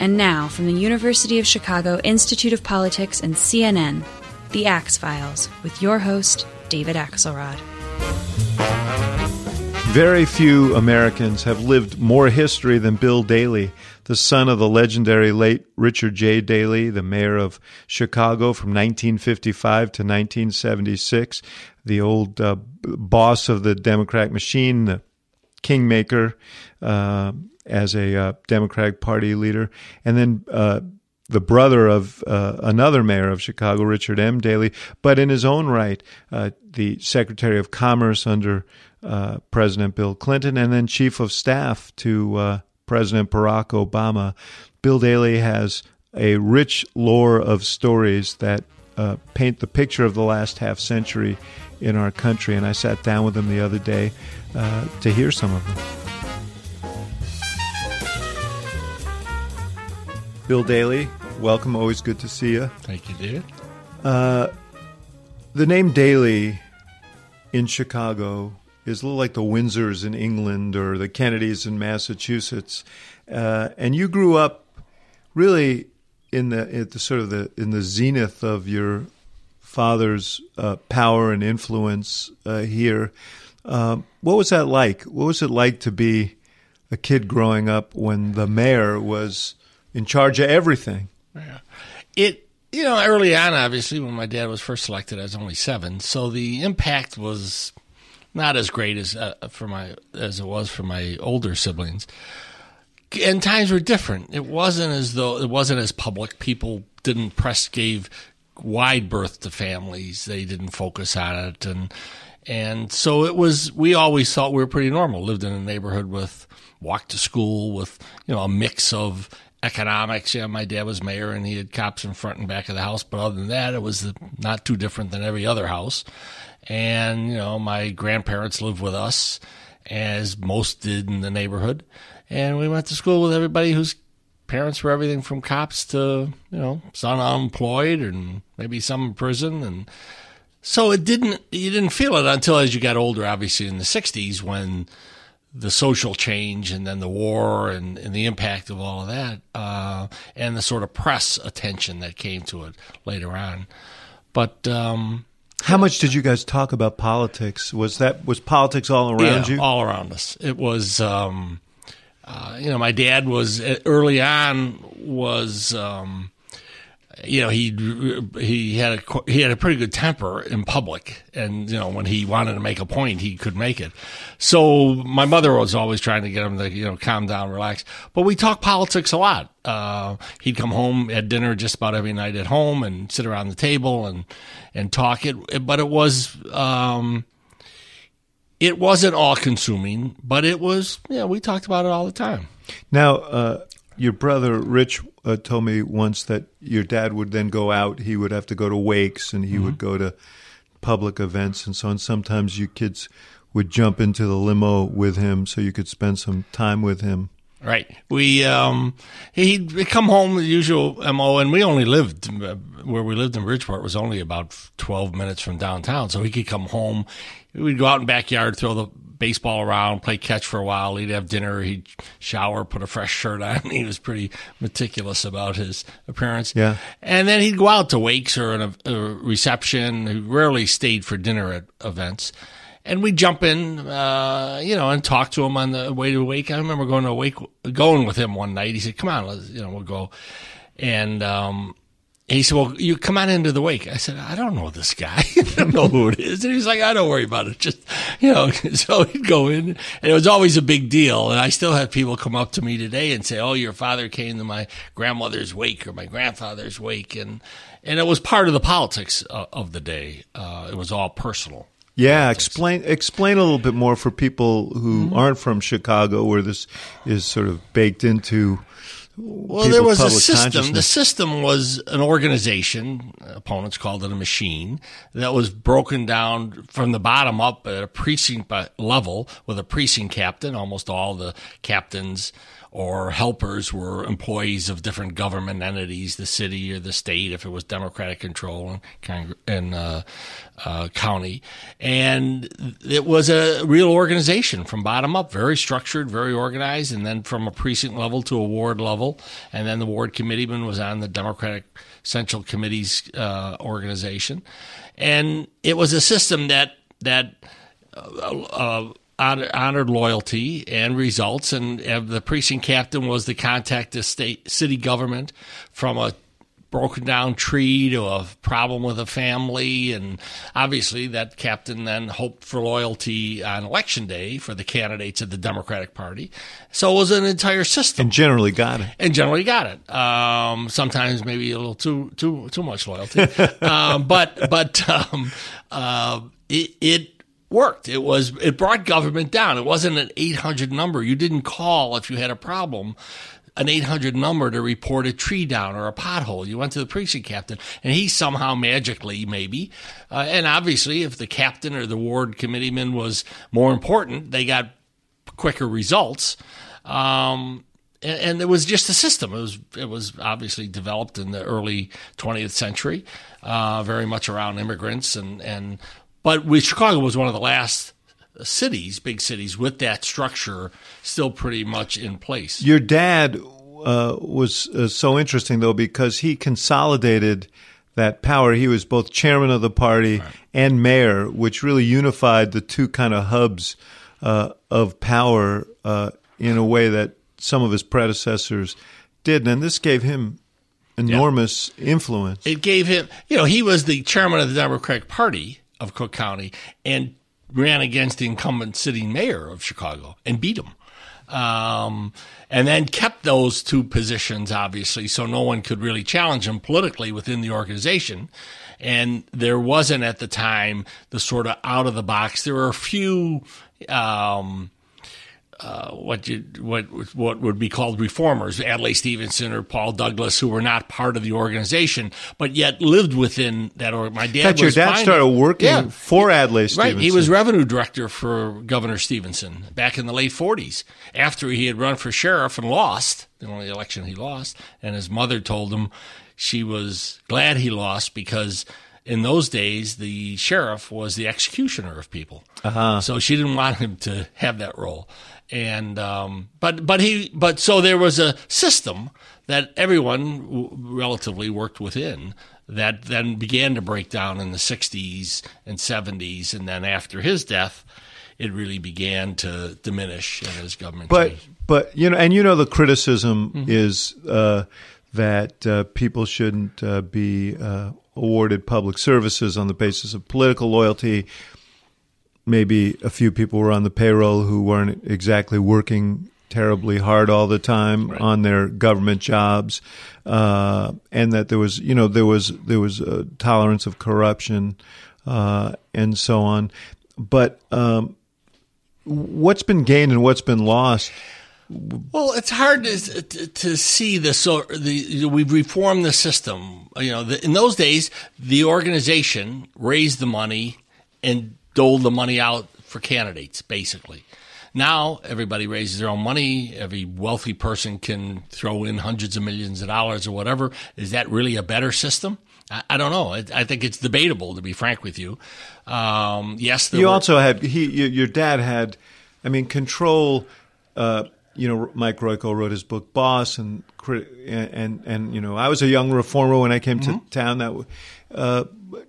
And now, from the University of Chicago Institute of Politics and CNN, The Axe Files, with your host, David Axelrod. Very few Americans have lived more history than Bill Daley, the son of the legendary late Richard J. Daley, the mayor of Chicago from 1955 to 1976, the old uh, boss of the Democratic machine, the kingmaker uh, as a uh, Democratic Party leader, and then uh, the brother of uh, another mayor of Chicago, Richard M. Daley, but in his own right, uh, the Secretary of Commerce under uh, President Bill Clinton, and then Chief of Staff to uh, President Barack Obama. Bill Daley has a rich lore of stories that paint the picture of the last half century in our country, and I sat down with him the other day to hear some of them. Bill Daley, welcome. Always good to see you. Thank you, David. Uh, the name Daley in Chicago is a little like the Windsors in England or the Kennedys in Massachusetts. Uh, and you grew up really in the at the sort of the in the zenith of your father's uh, power and influence uh, here. Um, what was that like? What was it like to be a kid growing up when the mayor was in charge of everything? Yeah. It you know early on, obviously, when my dad was first elected, I was only seven, so the impact was not as great as uh, for my as it was for my older siblings. And times were different. It wasn't as though it wasn't as public. People didn't press gave wide berth to families. They didn't focus on it, and and so it was. We always thought we were pretty normal. Lived in a neighborhood with walked to school with you know a mix of economics. Yeah, my dad was mayor and he had cops in front and back of the house, but other than that, it was not too different than every other house. And, you know, my grandparents lived with us, as most did in the neighborhood. And we went to school with everybody whose parents were everything from cops to, you know, some unemployed and maybe some in prison. And so it didn't, you didn't feel it until as you got older, obviously in the 60s when the social change and then the war and, and the impact of all of that, uh, and the sort of press attention that came to it later on. But, um, how much did you guys talk about politics? Was that was politics all around yeah, you? All around us. It was. Um, uh, you know, my dad was early on was. Um, you know, he he had a he had a pretty good temper in public, and you know when he wanted to make a point, he could make it. So my mother was always trying to get him to you know calm down, relax. But we talked politics a lot. Uh, he'd come home at dinner just about every night at home and sit around the table and and talk it. But it was um, it wasn't all consuming, but it was yeah. we talked about it all the time. Now, uh, your brother Rich uh, told me once that your dad would then go out. He would have to go to wakes and he mm-hmm. would go to public events and so on. Sometimes you kids would jump into the limo with him so you could spend some time with him. Right. We um he'd come home the usual mo, and we only lived uh, where we lived in Bridgeport was only about twelve minutes from downtown, so he could come home. We'd go out in the backyard, throw the baseball around, play catch for a while. He'd have dinner, he'd shower, put a fresh shirt on. He was pretty meticulous about his appearance. Yeah. And then he'd go out to wakes or a, a reception. He rarely stayed for dinner at events. And we'd jump in, uh, you know, and talk to him on the way to a wake. I remember going to a wake, going with him one night. He said, "Come on, let's, you know, we'll go." And um, he said, "Well, you come on into the wake." I said, "I don't know this guy. I don't know who it is." And he's like, "I don't worry about it. Just, you know." So he'd go in, and it was always a big deal. And I still have people come up to me today and say, "Oh, your father came to my grandmother's wake or my grandfather's wake," and and it was part of the politics of, of the day. Uh, it was all personal. Yeah, politics. explain explain a little bit more for people who mm-hmm. aren't from Chicago, where this is sort of baked into well, there was a system. The system was an organization. Opponents called it a machine that was broken down from the bottom up at a precinct level with a precinct captain. Almost all the captains or helpers were employees of different government entities, the city or the state, if it was Democratic control, and, uh, uh, county, and it was a real organization from bottom up, very structured, very organized, and then from a precinct level to a ward level, and then the ward committeeman was on the Democratic Central Committee's uh, organization, and it was a system that that. Uh, uh honored loyalty and results, and the precinct captain was the contact to state city government from a broken down tree to a problem with a family. And obviously, that captain then hoped for loyalty on election day for the candidates of the Democratic Party. So it was an entire system. And generally got it. And generally got it. Um, sometimes maybe a little too too too much loyalty. um, but but um, uh, it, it worked. It was it brought government down. It wasn't an 800 number. You didn't call if you had a problem an 800 number to report a tree down or a pothole. You went to the precinct captain, and he somehow magically, maybe, uh, and obviously, if the captain or the ward committeeman was more important, they got quicker results. Um, and, it was just a system. It was it was obviously developed in the early 20th century, uh, very much around immigrants and and. But we, Chicago was one of the last cities, big cities, with that structure still pretty much in place. Your dad uh, was uh, so interesting, though, because he consolidated that power. He was both chairman of the party right. and mayor, which really unified the two kind of hubs uh, of power uh, in a way that some of his predecessors did. And this gave him enormous yeah. influence. It gave him, you know, he was the chairman of the Democratic Party of Cook County, and ran against the incumbent sitting mayor of Chicago and beat him. Um, and then kept those two positions, obviously, so no one could really challenge him politically within the organization. And there wasn't at the time the sort of out of the box. There were a few um, uh, what you what what would be called reformers, Adlai Stevenson or Paul Douglas, who were not part of the organization, but yet lived within that. Or my dad. your dad finding, started working yeah, for Adlai Stevenson. Right, he was revenue director for Governor Stevenson back in the late '40s. After he had run for sheriff and lost the only election he lost, and his mother told him she was glad he lost because in those days, the sheriff was the executioner of people. Uh-huh. So she didn't want him to have that role and um, but but he but so there was a system that everyone w- relatively worked within that then began to break down in the 60s and 70s and then after his death it really began to diminish as government but changed. but you know and you know the criticism mm-hmm. is uh, that uh, people shouldn't uh, be uh, awarded public services on the basis of political loyalty maybe a few people were on the payroll who weren't exactly working terribly hard all the time right. on their government jobs, uh, and that there was, you know, there was there was a tolerance of corruption uh, and so on. But um, what's been gained and what's been lost? Well, it's hard to, to, to see the so the we've reformed the system. You know, the, in those days, the organization raised the money and doled the money out for candidates, basically. Now everybody raises their own money. Every wealthy person can throw in hundreds of millions of dollars or whatever. Is that really a better system? I, I don't know. I, I, think it's debatable, to be frank with you. Um, yes, you were, also had he. Your dad had, I mean, control. Uh, you know, Mike Royko wrote his book Boss, and and and you know, I was a young reformer when I came to mm-hmm. town. That, uh,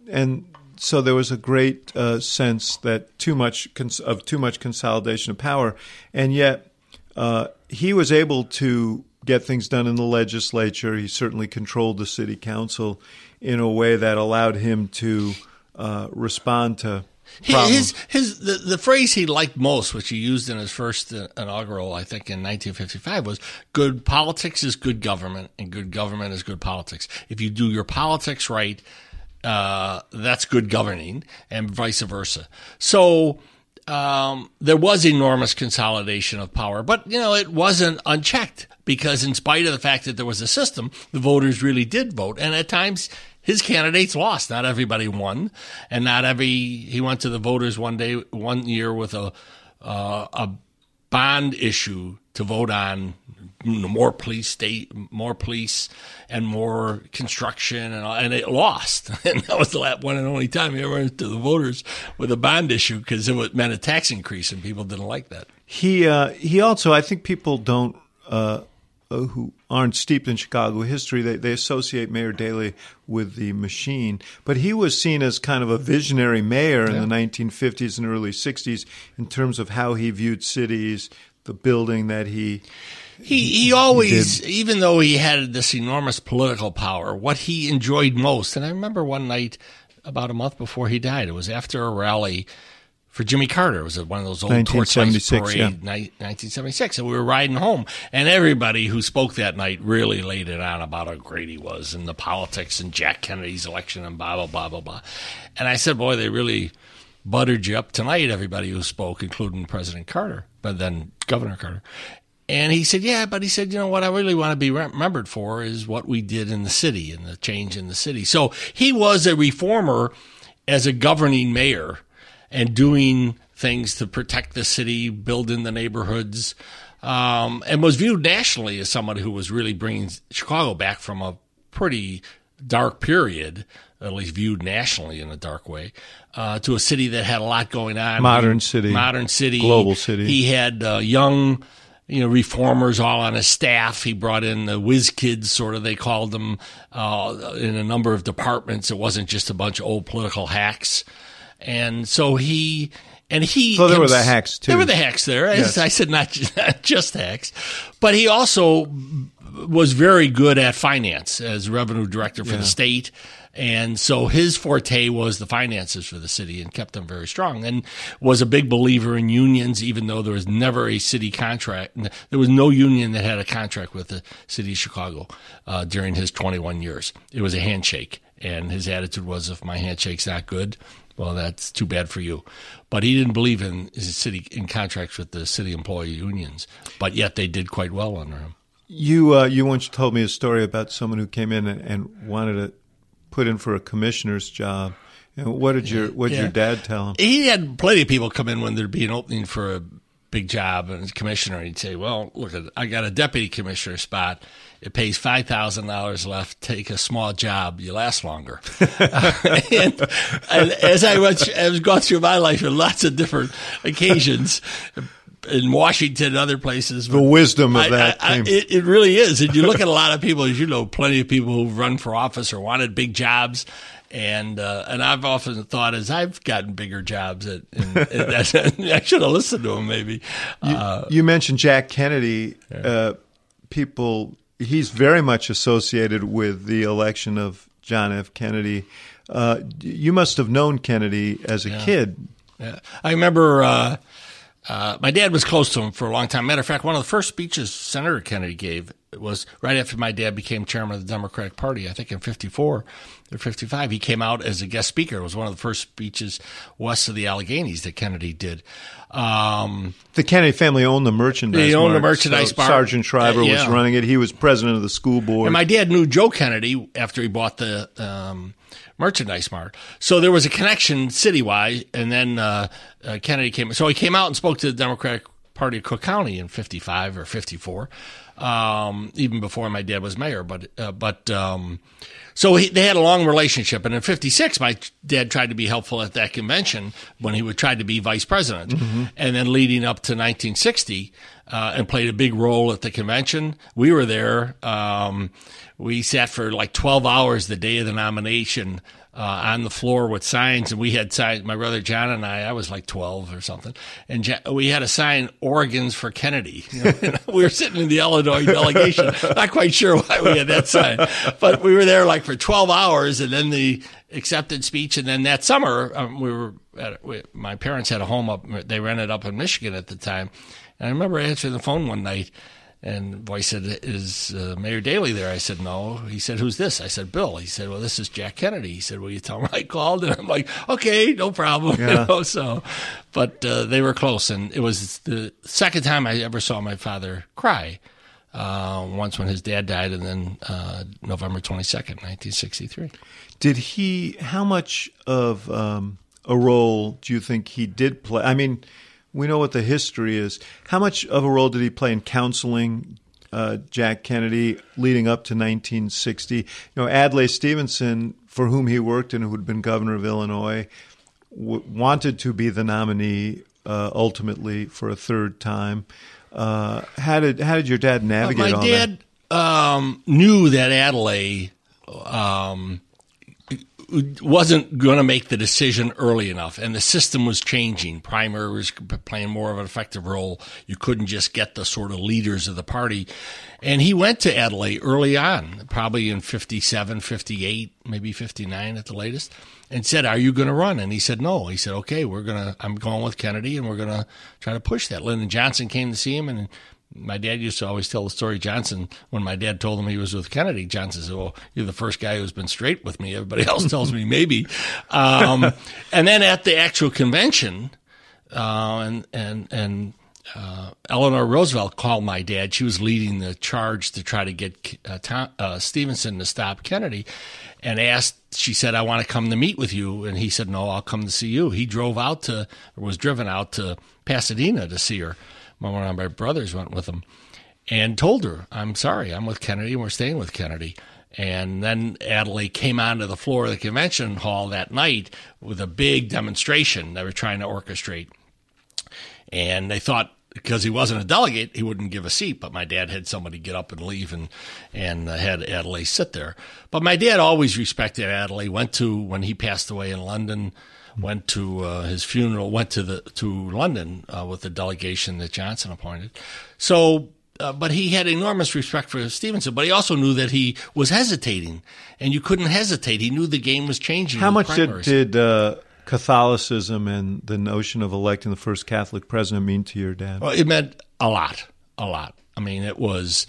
and so there was a great uh, sense that too much cons- of too much consolidation of power, and yet uh, he was able to get things done in the legislature. He certainly controlled the city council in a way that allowed him to uh, respond to. Problems. His his the, the phrase he liked most, which he used in his first uh, inaugural, I think in 1955, was "Good politics is good government, and good government is good politics." If you do your politics right, uh, that's good governing, and vice versa. So um, there was enormous consolidation of power, but you know it wasn't unchecked because, in spite of the fact that there was a system, the voters really did vote, and at times his candidates lost. Not everybody won, and not every he went to the voters one day, one year with a uh, a bond issue to vote on more police state, more police, and more construction, and and it lost. And that was the last one and only time he ever went to the voters with a bond issue because it was, meant a tax increase, and people didn't like that. He uh, he also, I think people don't. Uh, uh, who aren't steeped in Chicago history, they, they associate Mayor Daley with the machine. But he was seen as kind of a visionary mayor in the 1950s and early 60s in terms of how he viewed cities, the building that he. He he always, even though he had this enormous political power, what he enjoyed most, and I remember one night about a month before he died, it was after a rally for Jimmy Carter. It was one of those old torch lights 1976, parade, yeah. ni- 1976, and we were riding home, and everybody who spoke that night really laid it on about how great he was and the politics and Jack Kennedy's election and blah blah blah blah blah. And I said, boy, they really buttered you up tonight. Everybody who spoke, including President Carter, but then Governor Carter. And he said, Yeah, but he said, You know what I really want to be remembered for is what we did in the city and the change in the city. So he was a reformer as a governing mayor and doing things to protect the city, build in the neighborhoods, um, and was viewed nationally as somebody who was really bringing Chicago back from a pretty dark period, at least viewed nationally in a dark way, uh, to a city that had a lot going on. Modern city. Modern city. Global city. He had uh, young, you know, reformers all on his staff. He brought in the whiz kids, sort of they called them, uh, in a number of departments. It wasn't just a bunch of old political hacks, and so he. And he, So there were the hacks, too. There were the hacks there. Yes. I said, not not just hacks, but he also was very good at finance as revenue director for the state. And so his forte was the finances for the city and kept them very strong and was a big believer in unions, even though there was never a city contract. There was no union that had a contract with the city of Chicago uh, during his 21 years. It was a handshake. And his attitude was if my handshake's not good, well, that's too bad for you. But he didn't believe in his city in contracts with the city employee unions, but yet they did quite well under him. You uh, you once told me a story about someone who came in and, and wanted to put in for a commissioner's job. And what did your what did Yeah. your dad tell him? He had plenty of people come in when there'd be an opening for a big job and commissioner. He'd say, "Well, look, I got a deputy commissioner spot. It pays five thousand dollars left. Take a small job. You last longer." and, and as I went, I was going through my life on lots of different occasions. In Washington and other places, The wisdom of I- that. I, I, it, it really is. And you look at a lot of people, as you know, plenty of people who've run for office or wanted big jobs. And uh, and I've often thought as I've gotten bigger jobs, at, and, and I should have listened to him maybe. Uh, you mentioned Jack Kennedy. Uh, people, he's very much associated with the election of John F. Kennedy. Uh, you must have known Kennedy as a kid. yeah. I remember uh, my dad was close to him for a long time. Matter of fact, one of the first speeches Senator Kennedy gave was right after my dad became chairman of the Democratic Party. I think in '54 or '55, he came out as a guest speaker. It was one of the first speeches west of the Alleghenies that Kennedy did. Um, The Kennedy family owned the merchandise. They owned the merchandise so mart. Sargent Shriver Uh, was running it. He was president of the school board. And my dad knew Joe Kennedy after he bought the um, merchandise mart. So there was a connection citywide. And then uh, uh, Kennedy came. So he came out and spoke to the Democratic Party of Cook County in 55 or 54, um, even before my dad was mayor. But, uh, but, um, so he, they had a long relationship. And in 56, my dad tried to be helpful at that convention when he would try to be vice president. And then leading up to 1960, uh, and played a big role at the convention. We were there. Um, we sat for like 12 hours the day of the nomination uh, on the floor with signs, and we had signs. My brother John and I, I was like 12 or something, and Ja- we had a sign "Oregon's for Kennedy." You know, we were sitting in the Illinois delegation, not quite sure why we had that sign, but we were there like for 12 hours, and then the acceptance speech, and then that summer um, we were. At, we, my parents had a home up; they rented up in Michigan at the time, and I remember answering the phone one night. And the voice said, "Is uh, Mayor Daley there?" I said, "No." He said, "Who's this?" I said, "Bill." He said, "Well, this is Jack Kennedy." He said, "Will you tell him I called?" And I'm like, "Okay, no problem." You know, so, but uh, they were close, and it was the second time I ever saw my father cry. Uh, once when his dad died, and then uh, November twenty second, nineteen sixty three. Did he? How much of um, a role do you think he did play? I mean, we know what the history is. How much of a role did he play in counseling uh, Jack Kennedy leading up to 1960. You know, Adlai Stevenson, for whom he worked and who had been governor of Illinois, w- wanted to be the nominee uh, ultimately for a third time. Uh, how did how did your dad navigate my dad um, knew that Adlai um, wasn't going to make the decision early enough, and the system was changing. Primary was playing more of an effective role. You couldn't just get the sort of leaders of the party. And he went to Adlai early on, probably in 57, 58, maybe 59 at the latest, and said, Are you going to run? And he said, No. He said, Okay, we're going to, I'm going with Kennedy, and we're going to try to push that. Lyndon Johnson came to see him, and my dad used to always tell the story. Johnson, when my dad told him he was with Kennedy, Johnson said, "Well, you're the first guy who's been straight with me. Everybody else tells me maybe." Um, and then at the actual convention, uh, and and and uh, Eleanor Roosevelt called my dad. She was leading the charge to try to get uh, Tom, uh, Stevenson to stop Kennedy, and asked. She said, "I want to come to meet with you," and he said, "No, I'll come to see you." He drove out to, was driven out to Pasadena to see her one of my brothers went with him and told her, I'm sorry, I'm with Kennedy and we're staying with Kennedy. And then Adlai came onto the floor of the convention hall that night with a big demonstration they were trying to orchestrate. And they thought because he wasn't a delegate, he wouldn't give a seat. But my dad had somebody get up and leave and and had Adlai sit there. But my dad always respected Adlai. Went to when he passed away in London went to uh, his funeral, went to the to London uh, with the delegation that Johnson appointed. So, uh, but he had enormous respect for Stevenson, but he also knew that he was hesitating, and you couldn't hesitate. He knew the game was changing. How much did, did uh, Catholicism and the notion of electing the first Catholic president mean to your dad? Well, it meant a lot, a lot. I mean, it was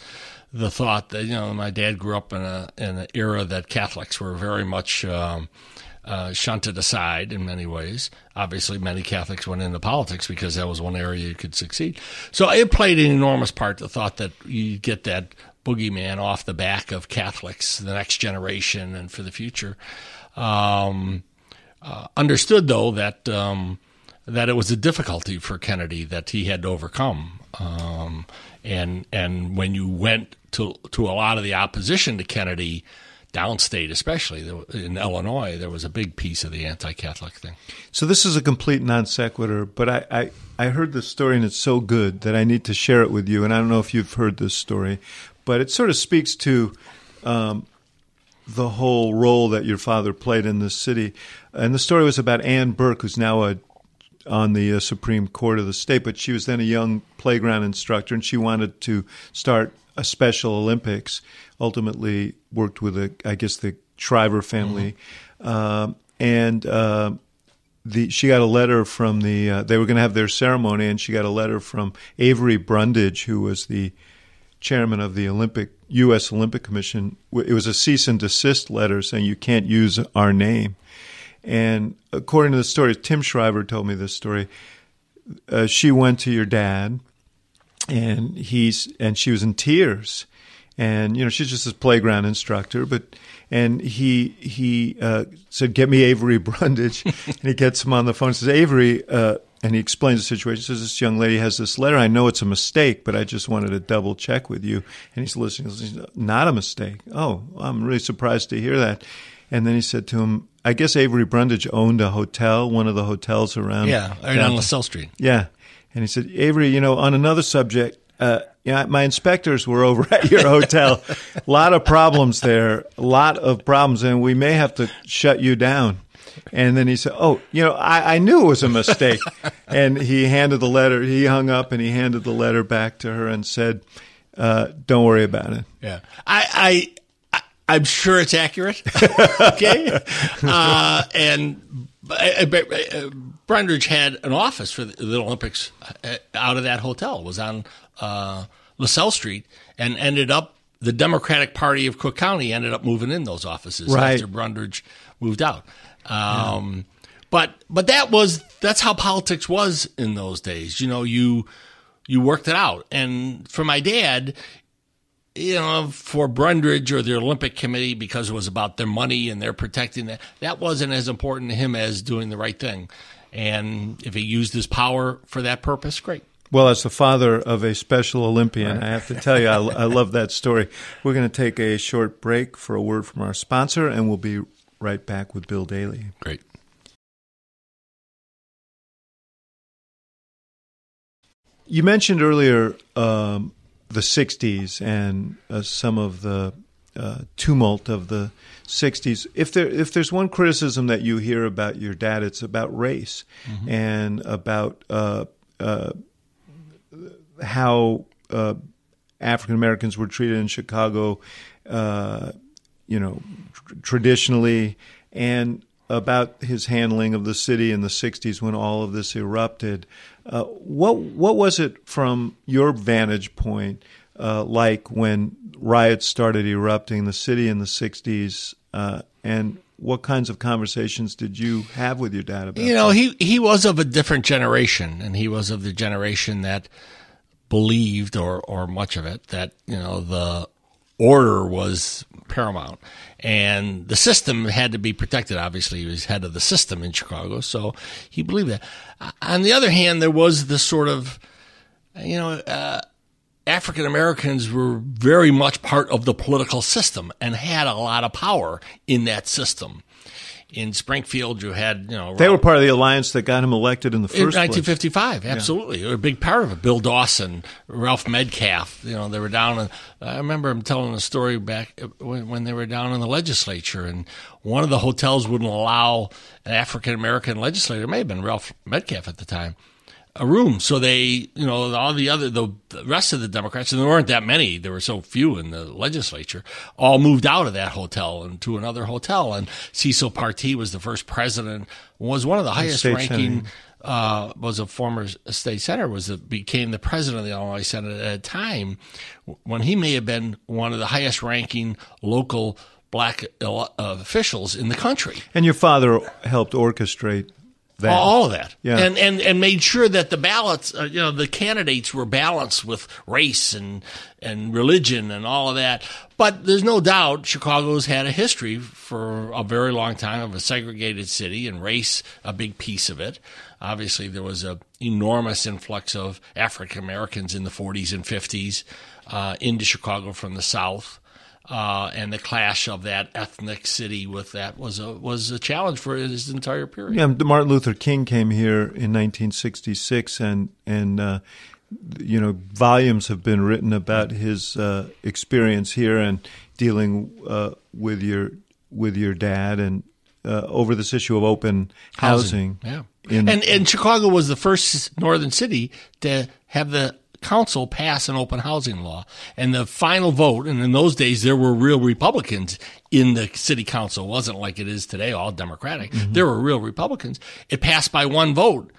the thought that you know my dad grew up in a in an era that Catholics were very much. Um, uh, shunted aside in many ways. Obviously, many Catholics went into politics because that was one area you could succeed. So it played an enormous part. The thought that you get that boogeyman off the back of Catholics, the next generation, and for the future. Um, uh, understood though that um, that it was a difficulty for Kennedy that he had to overcome. Um, and and when you went to to a lot of the opposition to Kennedy downstate, especially in Illinois, there was a big piece of the anti-Catholic thing. So this is a complete non sequitur, but I, I, I heard this story and it's so good that I need to share it with you. And I don't know if you've heard this story, but it sort of speaks to um, the whole role that your father played in this city. And the story was about Ann Burke, who's now a on the uh, Supreme Court of the state, but she was then a young playground instructor, and she wanted to start a Special Olympics. Ultimately, worked with I guess the Shriver family, mm-hmm. and uh, the she got a letter from the uh, they were going to have their ceremony, and she got a letter from Avery Brundage, who was the chairman of the Olympic U.S. Olympic Commission. It was a cease and desist letter saying you can't use our name. And according to the story, Tim Shriver told me this story. Uh, she went to your dad and he's and she was in tears and you know she's just a playground instructor but and he he uh, said get me avery brundage. And he gets him on the phone and says avery uh, and he explains the situation. He says this young lady has this letter. I know it's a mistake but i just wanted to double check with you. And he's listening he's not a mistake. Oh i'm really surprised to hear that. And then he said to him i guess avery brundage owned a hotel one of the hotels around yeah right on lasalle street. Yeah. And he said, Avery, you know, on another subject, uh, know, my inspectors were over at your hotel. a lot of problems there, a lot of problems, and we may have to shut you down. And then he said, "Oh, you know, I, I knew it was a mistake." and he handed the letter. He hung up and he handed the letter back to her and said, uh, "Don't worry about it." Yeah, I, I, I am sure it's accurate. okay, uh, and uh, uh, Brundage had an office for the, Olympics uh, out of that hotel. It was on uh, LaSalle Street and ended up the Democratic Party of Cook County ended up moving in those offices right. after Brundage moved out. Um, yeah. But but that was that's how politics was in those days. You know, you you worked it out. And for my dad, you know, for Brundage or the Olympic Committee because it was about their money and they're protecting that. That wasn't as important to him as doing the right thing. And if he used his power for that purpose, great. Well, as the father of a Special Olympian, right. I have to tell you, I, I love that story. We're going to take a short break for a word from our sponsor, and we'll be right back with Bill Daley. Great. You mentioned earlier um, the 60s and uh, some of the uh, tumult of the 60s. If there if there's one criticism that you hear about your dad, it's about race mm-hmm. and about uh, uh how uh, African Americans were treated in Chicago, uh, you know, tr- traditionally, and about his handling of the city in the '60s when all of this erupted. Uh, what what was it from your vantage point uh, like when riots started erupting in the city in the '60s, uh, and what kinds of conversations did you have with your dad about? You know, that? he he was of a different generation, and he was of the generation that believed, or or much of it, that you know the order was paramount, and the system had to be protected. Obviously, he was head of the system in Chicago, so he believed that. On the other hand, there was this sort of, you know. Uh, African Americans were very much part of the political system and had a lot of power in that system in Springfield, you had you know they were part of the alliance that got him elected in the first in 1955. Place. Absolutely, yeah. they were a big part of it. Bill Dawson, Ralph Metcalfe. You know, they were down. In, I remember him telling a story back when, when they were down in the legislature, and one of the hotels wouldn't allow an African American legislator. It may have been Ralph Metcalfe at the time a room. So they, you know, all the other, the, rest of the Democrats, and there weren't that many, there were so few in the legislature, all moved out of that hotel and to another hotel. And Cecil Partee was the first president, was one of the highest ranking, uh, was a former state senator, was a, became the president of the Illinois Senate at a time when he may have been one of the highest ranking local black uh, officials in the country. And your father helped orchestrate that. All of that, yeah, and and and made sure that the ballots, uh, you know, the candidates were balanced with race and and religion and all of that. But there's no doubt Chicago's had a history for a very long time of a segregated city and race a big piece of it. Obviously, there was an enormous influx of African Americans in the 40s and 50s uh, into Chicago from the South uh, and the clash of that ethnic city with that was a was a challenge for his entire period. Yeah, Martin Luther King came here in 1966, and and uh, you know volumes have been written about his uh, experience here and dealing uh, with your with your dad and uh, over this issue of open housing. housing. Yeah, in, and and Chicago was the first northern city to have the council pass an open housing law. And the final vote, and in those days there were real Republicans in the city council. It wasn't like it is today, all Democratic. Mm-hmm. There were real Republicans. It passed by one vote.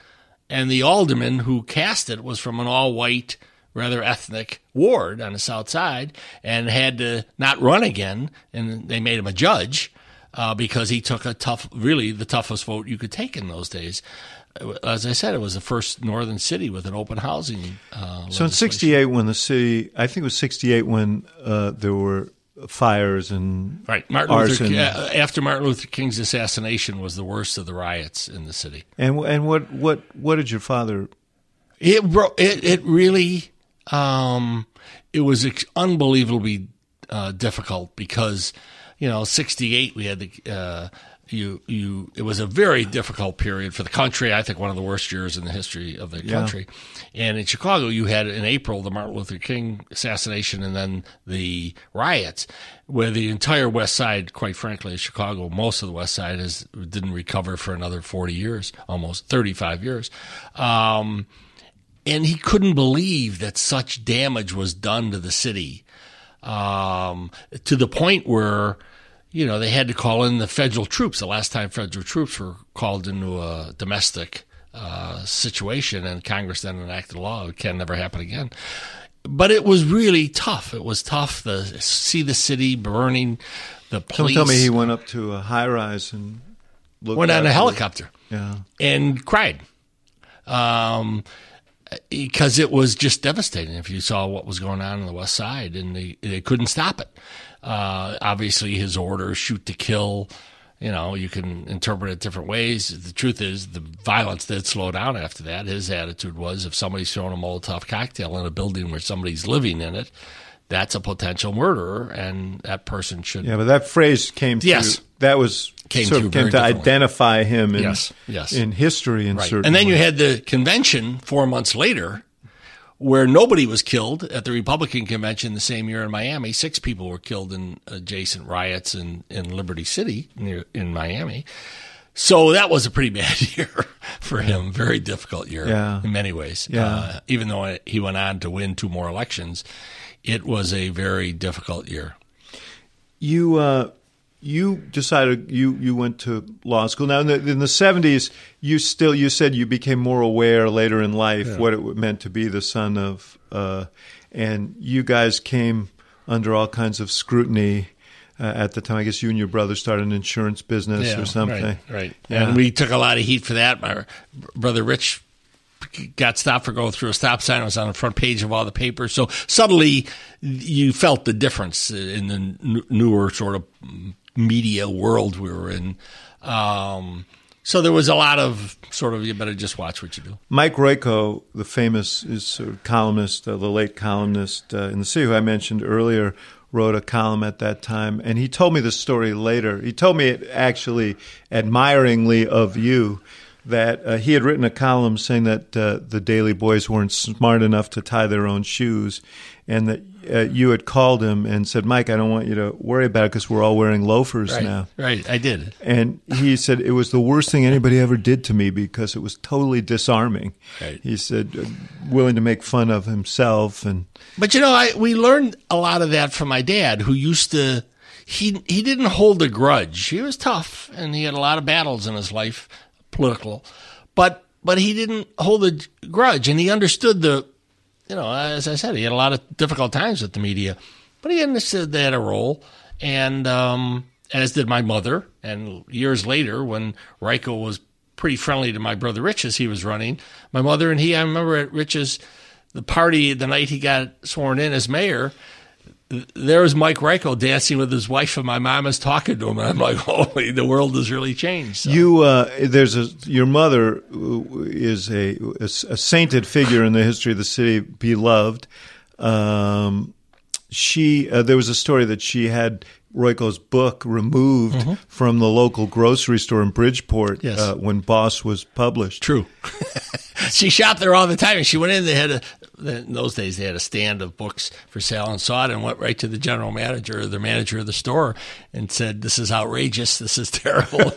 And the alderman who cast it was from an all white, rather ethnic ward on the south side and had to not run again. And they made him a judge. Uh, because he took a tough, really the toughest vote you could take in those days as I said, it was the first northern city with an open housing. Uh, so in '68, when the city, I think it was '68 when uh, there were fires and right. Martin arson. Luther, uh, after Martin Luther King's assassination was the worst of the riots in the city. And and what what what did your father? It it it really um, it was unbelievably uh, difficult because you know '68 we had the uh, you you it was a very difficult period for the country. I think one of the worst years in the history of the country. Yeah. And in Chicago, you had in April the Martin Luther King assassination, and then the riots, where the entire West Side, quite frankly, Chicago, most of the West Side has didn't recover for another forty years, almost thirty five years. Um, and he couldn't believe that such damage was done to the city, um, to the point where you know, they had to call in the federal troops. The last time federal troops were called into a domestic uh, situation, and Congress then enacted a law, it can never happen again. But it was really tough. It was tough to see the city burning. The police. Don't tell me he went up to a high rise and went on a helicopter. Yeah, and cried. Um, because it was just devastating. If you saw what was going on on the west side, and they, they couldn't stop it. Uh, obviously, his order, shoot to kill, You know, you can interpret it different ways. The truth is, the violence did slow down after that. His attitude was if somebody's throwing a Molotov cocktail in a building where somebody's living in it, that's a potential murderer, and that person should. Yeah, but that phrase came through. Yes. That was Came sort of came to identify him in, Yes, yes. in history in Right. And then you had the convention four months later where nobody was killed at the Republican convention the same year in Miami. Six people were killed in adjacent riots in, in Liberty City near in Miami. So that was a pretty bad year for him. Very difficult year Yeah. in many ways. Yeah. Uh, even though he went on to win two more elections, it was a very difficult year. you uh, you decided you you went to law school. Now in the, in the seventies, you still you said you became more aware later in life what it meant to be the son of, uh, and you guys came under all kinds of scrutiny. Uh, at the time, I guess you and your brother started an insurance business or something. Right, right. Yeah. And we took a lot of heat for that. My brother Rich got stopped for going through a stop sign. It was on the front page of all the papers. So suddenly you felt the difference in the n- newer sort of media world we were in. Um, so there was a lot of sort of, you better just watch what you do. Mike Royko, the famous columnist, uh, the late columnist uh, in the city who I mentioned earlier, wrote a column at that time, and he told me the story later. He told me it actually admiringly of you that uh, he had written a column saying that uh, the Daley Boys weren't smart enough to tie their own shoes, and that uh, you had called him and said, "Mike, I don't want you to worry about it because we're all wearing loafers Right, now." right. I did. And he said it was the worst thing anybody ever did to me because it was totally disarming. Right. He said uh, willing to make fun of himself and But you know, I we learned a lot of that from my dad, who used to he he didn't hold a grudge. He was tough, and he had a lot of battles in his life, political, but but he didn't hold a grudge, and he understood the, you know, as I said, he had a lot of difficult times with the media, but he understood they had a role, and um, as did my mother. And years later, when Royko was pretty friendly to my brother Rich as he was running, my mother and he, I remember at Rich's the party the night he got sworn in as mayor. Th- There was Mike Royko dancing with his wife, and my mom is talking to him. And I'm like, "Holy, the world has really changed." So- you uh, there's a your mother uh, is a, a a sainted figure in the history of the city beloved um, she uh, there was a story that she had Royko's book removed from the local grocery store in Bridgeport Mm-hmm. Yes. uh, when Boss was published True. she shopped there all the time, and she went in. They had a in those days they had a stand of books for sale and saw it and went right to the general manager or the manager of the store and said, "This is outrageous. This is terrible."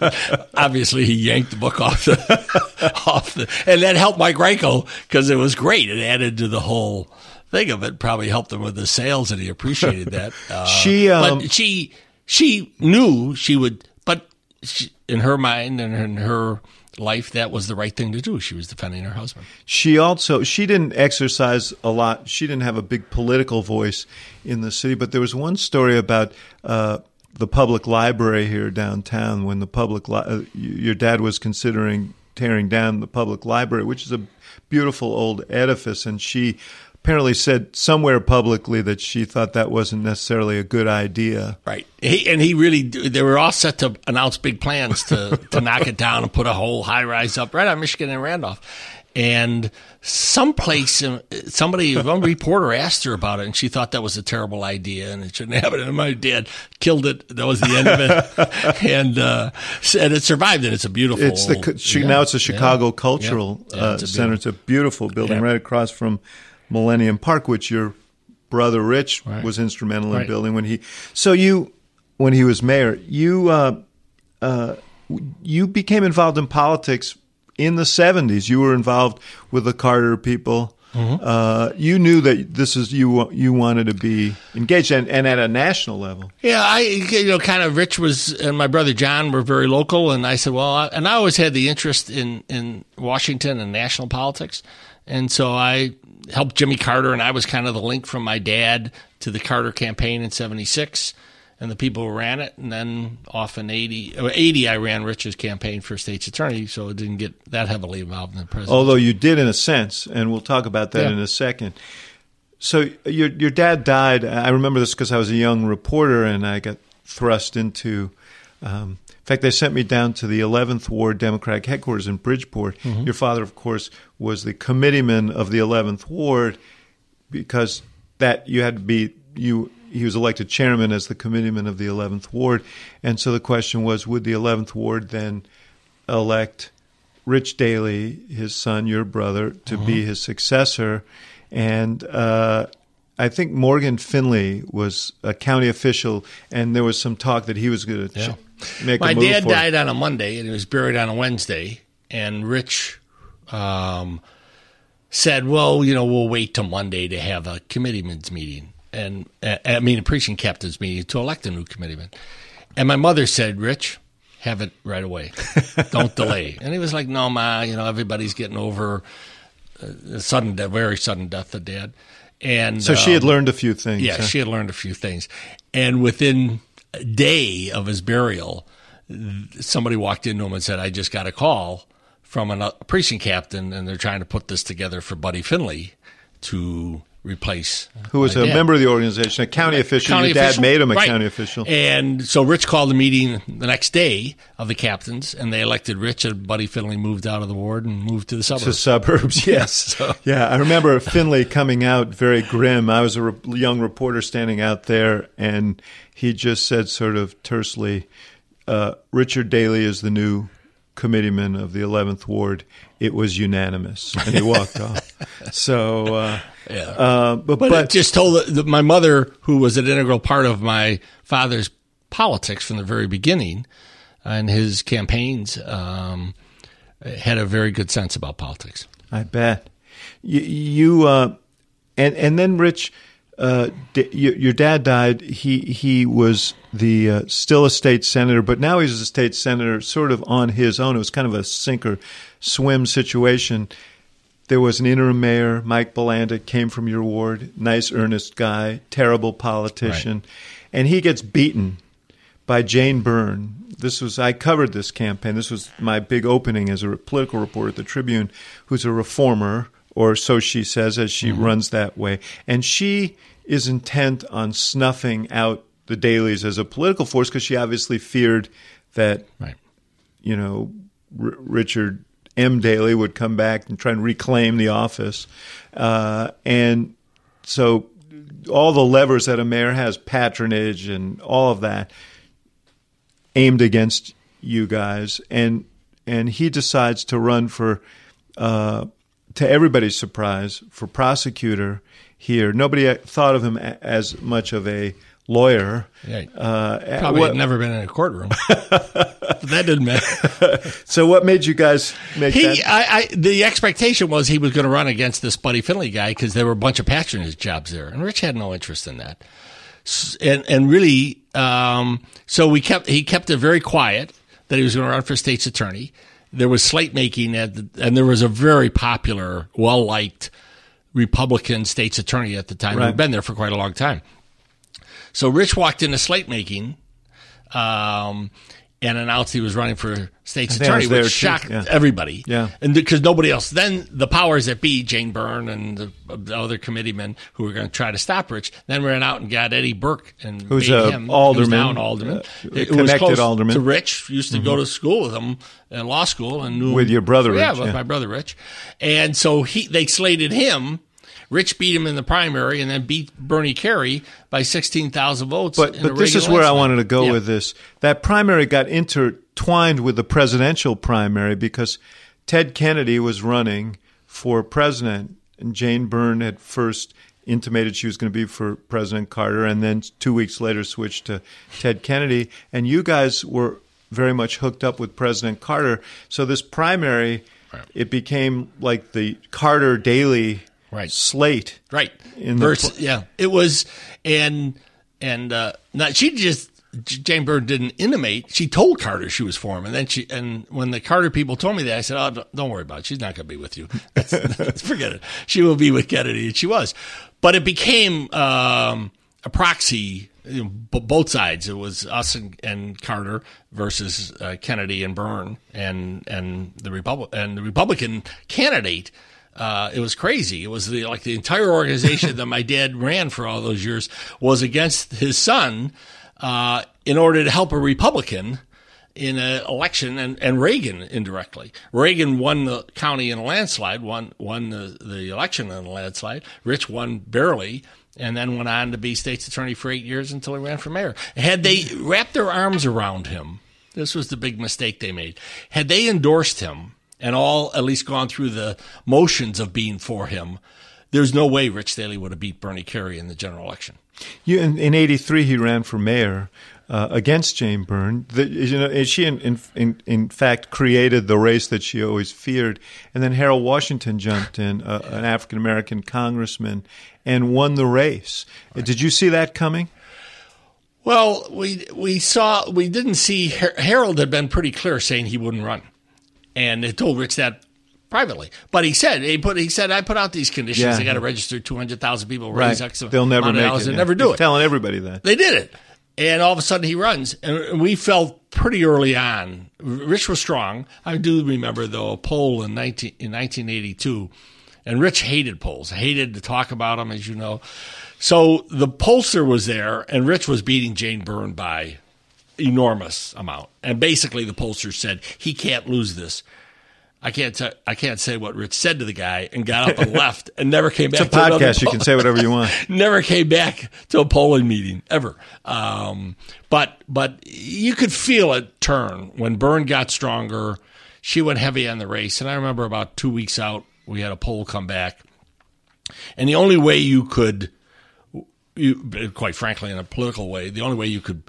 Obviously, he yanked the book off the off the, and that helped Mike Royko because it was great. It added to the whole thing of it. Probably helped him with the sales, and he appreciated that. Uh, She, um, but she she knew she would, but she, in her mind and in her life, that was the right thing to do. She was defending her husband. She also she didn't exercise a lot. She didn't have a big political voice in the city. But there was one story about uh, the public library here downtown when the public li- uh, your dad was considering tearing down the public library, which is a beautiful old edifice, and she apparently said somewhere publicly that she thought that wasn't necessarily a good idea. Right. He, and he really, they were all set to announce big plans to, to knock it down and put a whole high rise up right on Michigan and Randolph. And someplace, uh, somebody, one reporter asked her about it, and she thought that was a terrible idea and it shouldn't happen. And my dad killed it. That was the end of it. and, uh, and it survived, and it's a beautiful. It's the chi- now it's a Chicago Cultural Yeah. Yeah, uh, it's a Center. It's a beautiful building Yeah. right across from Millennium Park, which your brother Rich Right. was instrumental in Right. building when he. So you, when he was mayor, you uh, uh, you became involved in politics in the seventies. You were involved with the Carter people. Mm-hmm. Uh, you knew that this is you. You wanted to be engaged, and, and at a national level. Yeah, I you know kind of Rich was and my brother John were very local, and I said, well, I, and I always had the interest in in Washington and national politics, and so I helped Jimmy Carter, and I was kind of the link from my dad to the Carter campaign in '76, and the people who ran it, and then off in '80, uh, 80 I ran Rich's campaign for state's attorney, so it didn't get that heavily involved in the presidency. Although you did in a sense, and we'll talk about that Yeah. in a second. So your your dad died. I remember this because I was a young reporter and I got thrust into um, fact, they sent me down to the 11th Ward Democratic headquarters in Bridgeport. Your father, of course, was the committeeman of the 11th Ward because that you had to be you. He was elected chairman as the committeeman of the 11th Ward, and so the question was, would the 11th Ward then elect Rich Daley, his son, your brother, to be his successor? And uh, I think Morgan Finley was a county official, and there was some talk that he was going to Yeah. ch- My dad for it. died on a Monday and he was buried on a Wednesday. And Rich um, said, "Well, you know, we'll wait till Monday to have a committeeman's meeting, and uh, I mean a precinct captain's meeting to elect a new committeeman." And my mother said, "Rich, have it right away. Don't delay." And he was like, "No, ma, you know, everybody's getting over uh, a sudden, death, very sudden death of dad." And So she had um, learned a few things. yeah, huh? she had learned a few things. And within day of his burial, somebody walked into him and said, I just got a call from a uh, precinct captain, and they're trying to put this together for Buddy Finley to replace. who was a dad." member of the organization, a county official. County Your dad official? made him a Right. county official. And so Rich called a meeting the next day of the captains, and they elected Rich, and Buddy Finley moved out of the ward and moved to the suburbs. to suburbs. Yes, yeah. I remember Finley coming out very grim. I was a re- young reporter standing out there, and he just said, sort of tersely, uh, "Richard Daley is the new committeeman of the 11th Ward." It was unanimous, and he walked off. So, uh, Yeah. uh, but, But, but, just told the, my mother, who was an integral part of my father's politics from the very beginning, and his campaigns, um, had a very good sense about politics. I bet you, you uh, and and then Rich, uh, d- your, your dad died. He he was the uh, still a state senator, but now he's a state senator, sort of on his own. It was kind of a sink or swim situation. There was an interim mayor, Mike Bilandic, came from your ward. Nice, earnest guy, terrible politician, and he gets beaten by Jane Byrne. This was I covered this campaign. This was my big opening as a political reporter at the Tribune, who's a reformer, or so she says, as she runs that way, and she is intent on snuffing out the Daleys as a political force because she obviously feared that Right. you know R- Richard M. Daley would come back and try and reclaim the office, uh, and so all the levers that a mayor has, patronage and all of that, aimed against you guys, and and he decides to run for, uh, to everybody's surprise, for prosecutor here. Nobody thought of him a- as much of a lawyer. Right. Uh, Probably what- had never been in a courtroom. that didn't matter. so what made you guys make He, that? I, I, the expectation was he was going to run against this Buddy Finley guy because there were a bunch of patronage jobs there, and Rich had no interest in that. And and really, um, so we kept he kept it very quiet that he was going to run for state's attorney. There was slate making, at the, and there was a very popular, well liked Republican state's attorney at the time Right. who'd been there for quite a long time. So Rich walked into slate making. Um, and announced he was running for state's I think I attorney, which shocked yeah. everybody. Yeah. And because nobody else, then the powers that be, Jane Byrne and the, the other committeemen who were going to try to stop Rich, then ran out and got Eddie Burke and Who's a him, alderman, who's now an alderman, uh, was connected close alderman. Mm-hmm. to Rich. Used to go to school with him in law school and knew With your brother, Yeah, Rich, with yeah. my brother Rich. And so he they slated him. Rich beat him in the primary and then beat Bernie Carey by sixteen thousand votes. But in a but this is where I wanted to go Yeah. with this. That primary got intertwined with the presidential primary because Ted Kennedy was running for president, and Jane Byrne had first intimated she was going to be for President Carter, and then two weeks later switched to Ted Kennedy. And you guys were very much hooked up with President Carter. So this primary, it became like the Carter Daley Right. slate. right in the Versus, yeah it was and and uh not she just Jane Byrne didn't intimate. She told Carter she was for him, and then she and when the Carter people told me that, I said, "Oh, don't, don't worry about it. She's not going to be with you. That's, that's- forget it. She will be with Kennedy." And she was, but it became um, a proxy. You know, b- both sides. It was us and, and Carter versus uh, Kennedy and Byrne, and and the Republic and the Republican candidate uh, it was crazy. It was the, like the entire organization that my dad ran for all those years was against his son uh, in order to help a Republican in an election, and, and Reagan indirectly. Reagan won the county in a landslide, won won the, the election in a landslide. Rich won barely, and then went on to be state's attorney for eight years until he ran for mayor. Had they wrapped their arms around him, this was the big mistake they made. Had they endorsed him and all at least gone through the motions of being for him, there's no way Rich Daley would have beat Bernie Carey in the general election. You, in, in 83, he ran for mayor uh, against Jane Byrne. The, you know, she, in, in, in, fact, created the race that she always feared. And then Harold Washington jumped in, uh, an African American congressman, and won the race. Right. Did you see that coming? Well, we we saw we didn't see Harold had been pretty clear saying he wouldn't run, and told Rich that privately. But he said he put he said I put out these conditions. Yeah. They got to register two hundred thousand people. Raise right. X They'll never make it. They yeah. never do He's it. Telling everybody that they did it, and all of a sudden he runs, and we felt pretty early on. Rich was strong. I do remember though a poll in nineteen in nineteen eighty two, and Rich hated polls. Hated to talk about them, as you know. So the pollster was there, and Rich was beating Jane Byrne by enormous amount. And basically, the pollster said he can't lose this. I can't t- I can't say what Rich said to the guy, and got up and left, and never came back. It's a podcast; you can say whatever you want. never came back to a polling meeting ever. Um, but but you could feel it turn when Byrne got stronger. She went heavy on the race, and I remember about two weeks out, we had a poll come back, and the only way you could you, quite frankly, in a political way, the only way you could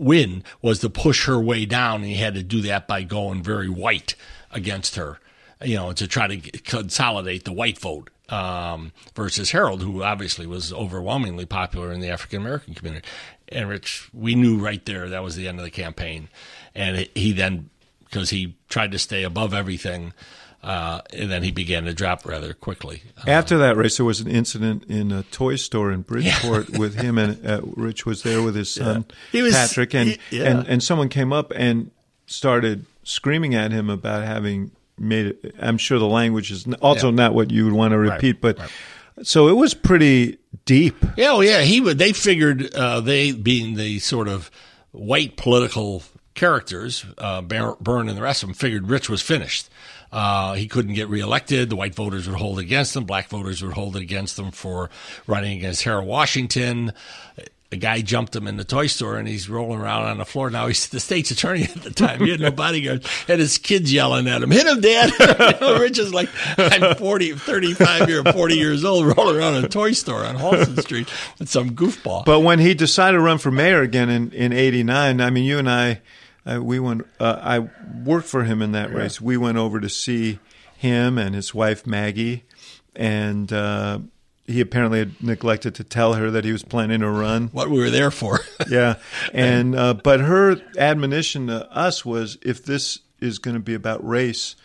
win was to push her way down, and he had to do that by going very white against her, you know, to try to consolidate the white vote. Um, versus Harold, who obviously was overwhelmingly popular in the African American community. And Rich, we knew right there that was the end of the campaign. And he then, because he tried to stay above everything, uh, and then he began to drop rather quickly. Uh, After that race, there was an incident in a toy store in Bridgeport yeah. with him and uh, Rich was there with his son yeah. was, Patrick, and, he, yeah. and and someone came up and started screaming at him about having made it. I'm sure the language is also not what you would want to repeat, right. but. Right. So it was pretty deep. Yeah, oh yeah. He would. They figured uh, they being the sort of white political characters, uh, Byrne and the rest of them, figured Rich was finished. Uh, he couldn't get reelected. The white voters would hold against him. Black voters would hold it against him for running against Harold Washington. A guy jumped him in the toy store and he's rolling around on the floor. Now he's the state's attorney at the time. He had no bodyguards. Had his kids yelling at him, hit him, dad. Rich is like, I'm 40, 35 year, 40 years old, rolling around in a toy store on Halsted Street with some goofball. But when he decided to run for mayor again in, in 89, I mean, you and I, uh, we went. Uh, I worked for him in that race. We went over to see him and his wife Maggie, and uh, he apparently had neglected to tell her that he was planning to run. What we were there for. yeah, and uh, but her admonition to us was, if this is going to be about race,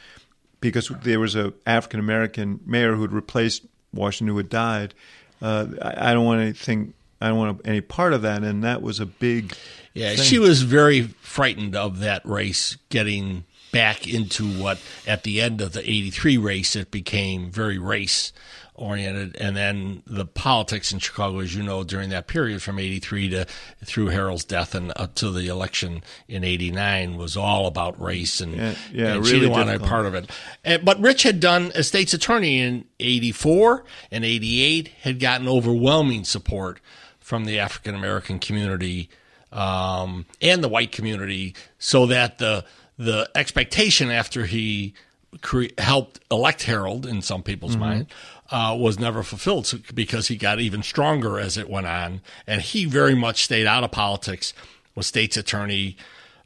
because there was a African American mayor who had replaced Washington who had died. Uh, I, I don't want anything. I don't want any part of that, and that was a big yeah, thing. she was very frightened of that race getting back into what at the end of the 83 race it became very race oriented and then the politics in Chicago as you know during that period from 83 to through Harold's death and up to the election in 89 was all about race and, yeah, yeah and really she didn't want a part of it. And, but Rich had done a state's attorney in 84 and 88 had gotten overwhelming support from the African American community um, and the white community, so that the the expectation after he cre- helped elect Harold in some people's mm-hmm. mind uh, was never fulfilled because he got even stronger as it went on, and he very much stayed out of politics. Was state's attorney,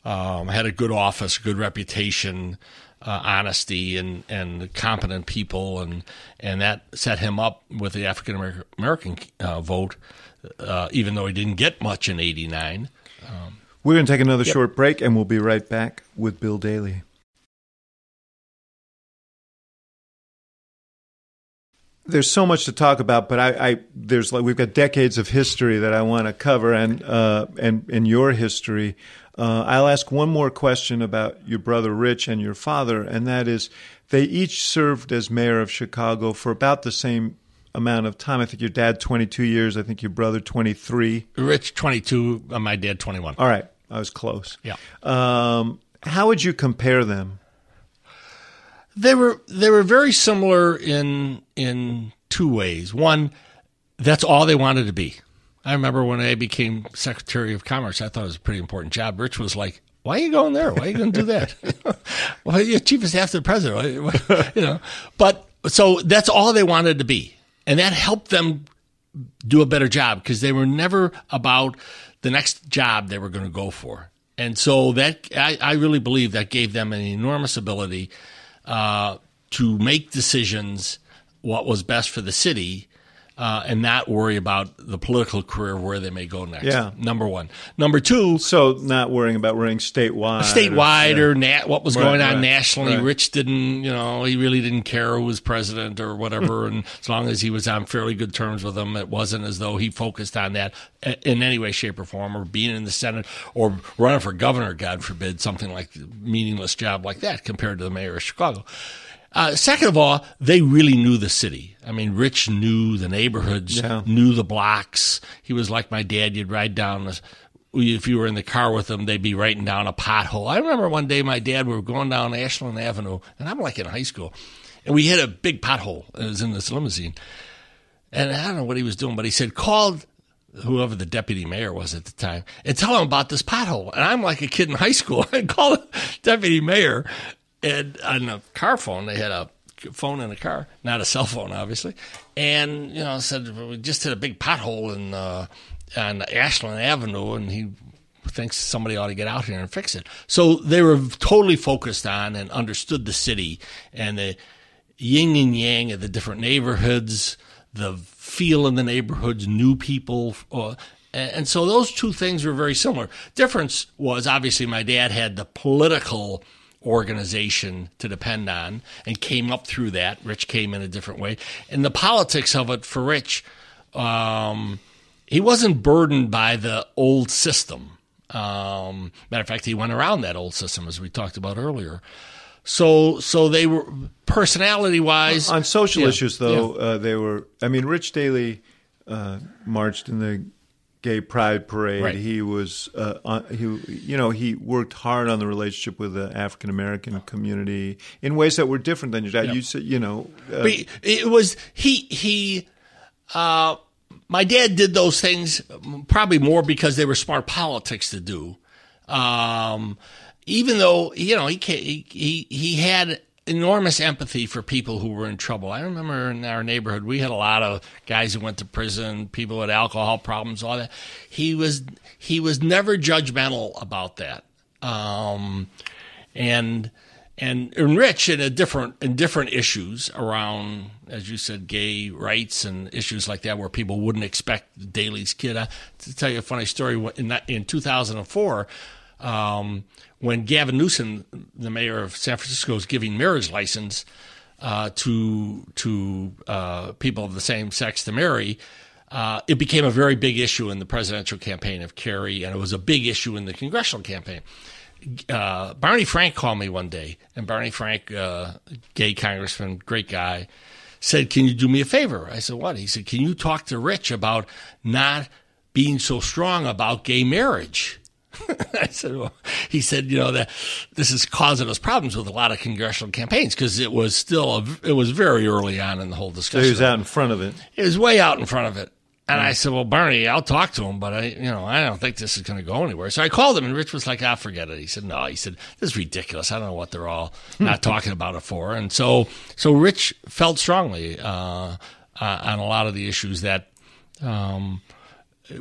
um, had a good office, good reputation. Uh, honesty and, and competent people, and and that set him up with the African American uh, vote, uh, even though he didn't get much in '89. Um, We're going to take another yep. short break, and we'll be right back with Bill Daley. There's so much to talk about, but I, I there's like we've got decades of history that I want to cover, and uh, and in your history, uh, I'll ask one more question about your brother Rich and your father, and that is, they each served as mayor of Chicago for about the same amount of time. I think your dad 22 years. I think your brother 23. Rich 22. Uh, my dad 21. All right, I was close. Yeah. Um, how would you compare them? They were they were very similar in in two ways. One, that's all they wanted to be. I remember when I became Secretary of Commerce, I thought it was a pretty important job. Rich was like, "Why are you going there? Why are you going to do that? well, you're chief of staff to the president, you know." But so that's all they wanted to be, and that helped them do a better job because they were never about the next job they were going to go for. And so that I, I really believe that gave them an enormous ability uh, to make decisions what was best for the city uh, and not worry about the political career where they may go next. Yeah. Number one. Number two. So not worrying about running statewide, statewide or, yeah. or what was right, going on right, nationally. Right. Rich didn't, you know, he really didn't care who was president or whatever. and as long as he was on fairly good terms with them, it wasn't as though he focused on that in any way, shape, or form, or being in the Senate or running for governor, God forbid, something like meaningless job like that compared to the mayor of Chicago. Uh, second of all, they really knew the city. I mean, Rich knew the neighborhoods, yeah. knew the blocks. He was like my dad. You'd ride down if you were in the car with them, they'd be writing down a pothole. I remember one day my dad, we were going down Ashland Avenue, and I'm like in high school, and we hit a big pothole. It was in this limousine. And I don't know what he was doing, but he said, call whoever the deputy mayor was at the time and tell him about this pothole. And I'm like a kid in high school. I call the deputy mayor and on the car phone, they had a phone in the car, not a cell phone, obviously. And you know, said we just hit a big pothole in uh, on Ashland Avenue, and he thinks somebody ought to get out here and fix it. So they were totally focused on and understood the city and the yin and yang of the different neighborhoods, the feel in the neighborhoods, new people. Uh, and so those two things were very similar. Difference was obviously my dad had the political organization to depend on and came up through that. Rich came in a different way. And the politics of it for Rich, um, he wasn't burdened by the old system. Um, matter of fact, he went around that old system as we talked about earlier. So, so they were personality wise on social yeah, issues, though. yeah. Uh, they were. I mean, Rich Daley uh, marched in the gay pride parade. Right. He was, uh, he, you know, he worked hard on the relationship with the African American community in ways that were different than your dad. Yeah. You said, you know, uh, But it was he he uh, my dad did those things probably more because they were smart politics to do um, even though you know he he he, he had enormous empathy for people who were in trouble. I remember in our neighborhood we had a lot of guys who went to prison, people with alcohol problems, all that. He was he was never judgmental about that. Um, and and enrich in a different in different issues around, as you said, gay rights and issues like that, where people wouldn't expect Daley's kid. To tell you a funny story, in in 2004, um, when Gavin Newsom, the mayor of San Francisco, was giving marriage license uh, to to uh, people of the same sex to marry. Uh, it became a very big issue in the presidential campaign of Kerry, and it was a big issue in the congressional campaign uh, Barney Frank called me one day, and Barney Frank, uh, gay congressman, great guy, said, "Can you do me a favor?" I said, "What?" He said, "Can you talk to Rich about not being so strong about gay marriage?" I said, well, he said, you know, that this is causing us problems with a lot of congressional campaigns because it was still, a, it was very early on in the whole so discussion. he was out in front of it. It was way out in front of it. And I said, well, Barney, I'll talk to him, but I, you know, I don't think this is going to go anywhere. So I called him and Rich was like, I'll forget it. He said, no, he said, this is ridiculous. I don't know what they're all not talking about it for. And so, so Rich felt strongly, uh, uh, on a lot of the issues that, um,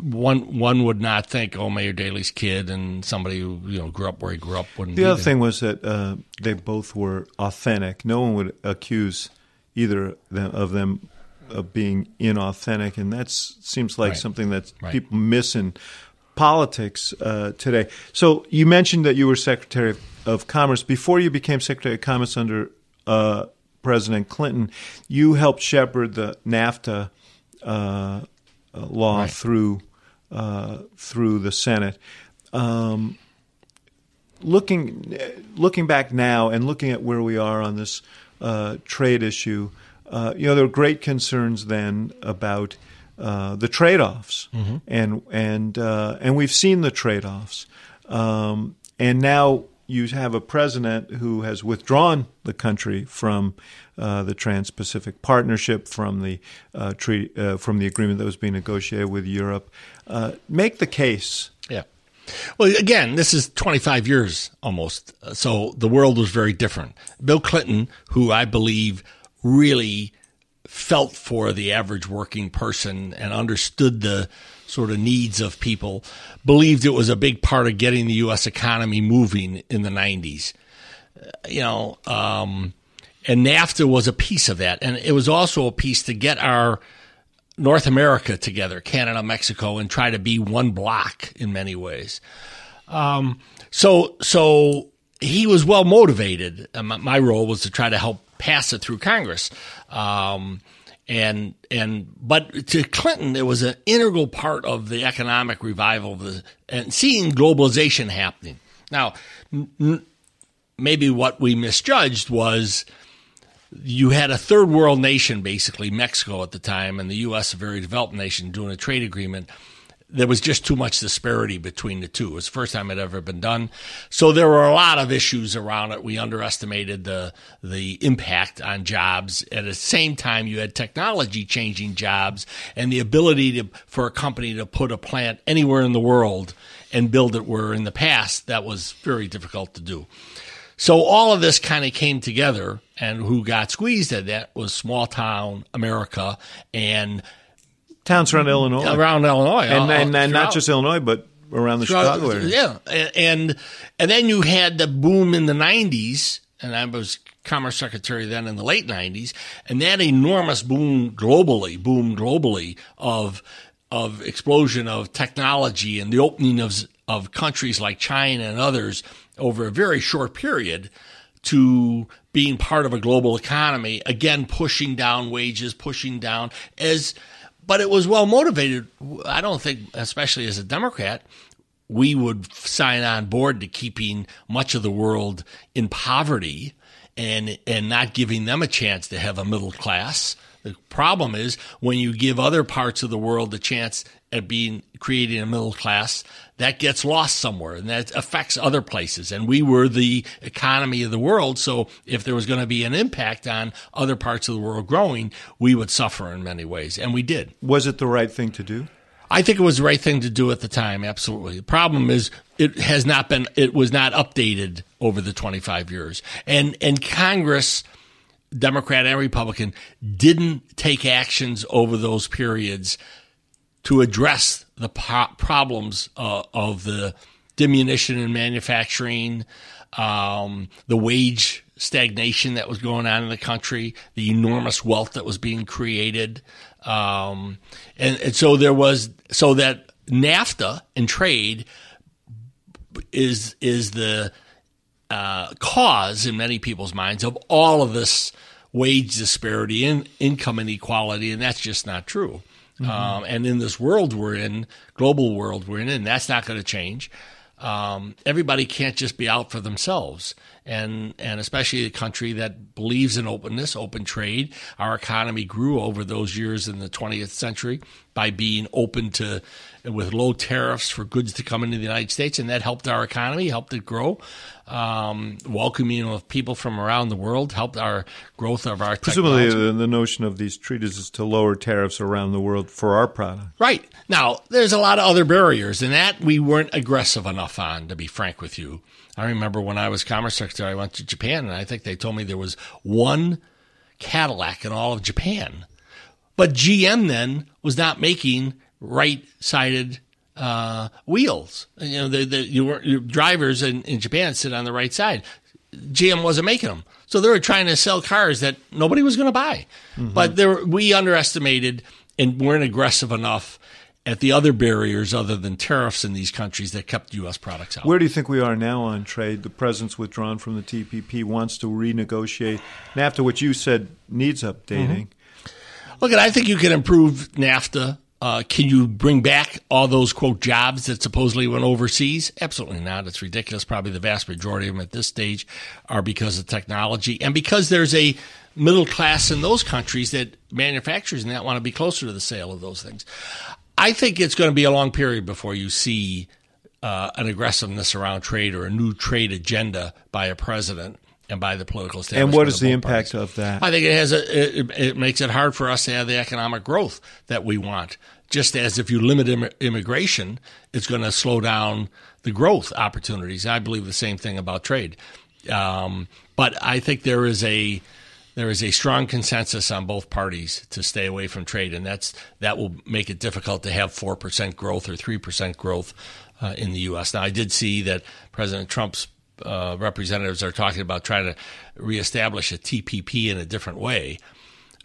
one one would not think, oh, Mayor Daley's kid and somebody who you know grew up where he grew up wouldn't. The other there. thing was that uh, they both were authentic. No one would accuse either them, of them of being inauthentic, and that seems like Right. something that Right. people miss in politics uh, today. So you mentioned that you were Secretary of, Commerce before you became Secretary of Commerce under uh, President Clinton. You helped shepherd the NAFTA uh, law Right. through uh, through the Senate. Um, looking looking back now and looking at where we are on this uh, trade issue, uh, you know there were great concerns then about uh, the trade offs, and and uh, and we've seen the trade offs, um, and now you have a president who has withdrawn the country from uh, the Trans-Pacific Partnership, from the uh, treaty, uh, from the agreement that was being negotiated with Europe. Uh, make the case. Yeah. Well, again, this is 25 years almost, so the world was very different. Bill Clinton, who I believe really felt for the average working person and understood the sort of needs of people, believed it was a big part of getting the U.S. economy moving in the 90s. Uh, you know, um, and NAFTA was a piece of that. And it was also a piece to get our North America together, Canada, Mexico, and try to be one block in many ways. Um, so, so he was well motivated. My role was to try to help pass it through Congress. Um, and and but to Clinton, it was an integral part of the economic revival of the, and seeing globalization happening. Now, n- maybe what we misjudged was you had a third world nation, basically Mexico at the time, and the U.S. a very developed nation doing a trade agreement there was just too much disparity between the two. It was the first time it ever been done. So there were a lot of issues around it. We underestimated the the impact on jobs. At the same time, you had technology changing jobs and the ability to, for a company to put a plant anywhere in the world and build it where in the past that was very difficult to do. So all of this kind of came together and who got squeezed at that was small town America and towns around Illinois, around Illinois, and, uh, and, and uh, not just Illinois, but around the Chicago area. Yeah, and and then you had the boom in the '90s, and I was Commerce Secretary then in the late '90s, and that enormous boom globally, boom globally of of explosion of technology and the opening of of countries like China and others over a very short period to being part of a global economy, again pushing down wages, pushing down as but it was well motivated. I don't think, especially as a Democrat, we would sign on board to keeping much of the world in poverty and and not giving them a chance to have a middle class. The problem is when you give other parts of the world the chance at being creating a middle class, that gets lost somewhere and that affects other places. And we were the economy of the world. So if there was going to be an impact on other parts of the world growing, we would suffer in many ways. And we did. Was it the right thing to do? I think it was the right thing to do at the time. Absolutely. The problem is it has not been, it was not updated over the 25 years. And, and Congress, Democrat and Republican, didn't take actions over those periods to address the po- problems uh, of the diminution in manufacturing, um, the wage stagnation that was going on in the country, the enormous wealth that was being created, um, and, and so there was so that NAFTA and trade is is the uh, cause in many people's minds of all of this wage disparity and income inequality, and that's just not true. Mm-hmm. Um, and in this world we're in, global world we're in, and that's not going to change. Um, everybody can't just be out for themselves, and and especially a country that believes in openness, open trade. Our economy grew over those years in the 20th century by being open to with low tariffs for goods to come into the United States, and that helped our economy, helped it grow um, welcoming of people from around the world helped our growth of our presumably the, the, notion of these treaties is to lower tariffs around the world for our product. Right now, there's a lot of other barriers, and that we weren't aggressive enough on. To be frank with you, I remember when I was Commerce Secretary, I went to Japan, and I think they told me there was one Cadillac in all of Japan, but GM then was not making right-sided uh, wheels. You know, the, the your, your drivers in, in Japan sit on the right side. GM wasn't making them, so they were trying to sell cars that nobody was going to buy. Mm-hmm. But there, we underestimated and weren't aggressive enough at the other barriers other than tariffs in these countries that kept U.S. products out. Where do you think we are now on trade? The president's withdrawn from the TPP, wants to renegotiate NAFTA, which you said needs updating. Mm-hmm. Look, I think you can improve NAFTA uh, can you bring back all those quote jobs that supposedly went overseas? Absolutely not. It's ridiculous. Probably the vast majority of them at this stage are because of technology and because there's a middle class in those countries that manufacturers and that want to be closer to the sale of those things. I think it's going to be a long period before you see uh, an aggressiveness around trade or a new trade agenda by a president and by the political establishment. And what is the impact parties. of that? I think it has a it, it makes it hard for us to have the economic growth that we want. Just as if you limit Im- immigration, it's going to slow down the growth opportunities. I believe the same thing about trade. Um, but I think there is a there is a strong consensus on both parties to stay away from trade, and that's that will make it difficult to have four percent growth or three percent growth uh, in the U.S. Now, I did see that President Trump's uh, representatives are talking about trying to reestablish a TPP in a different way.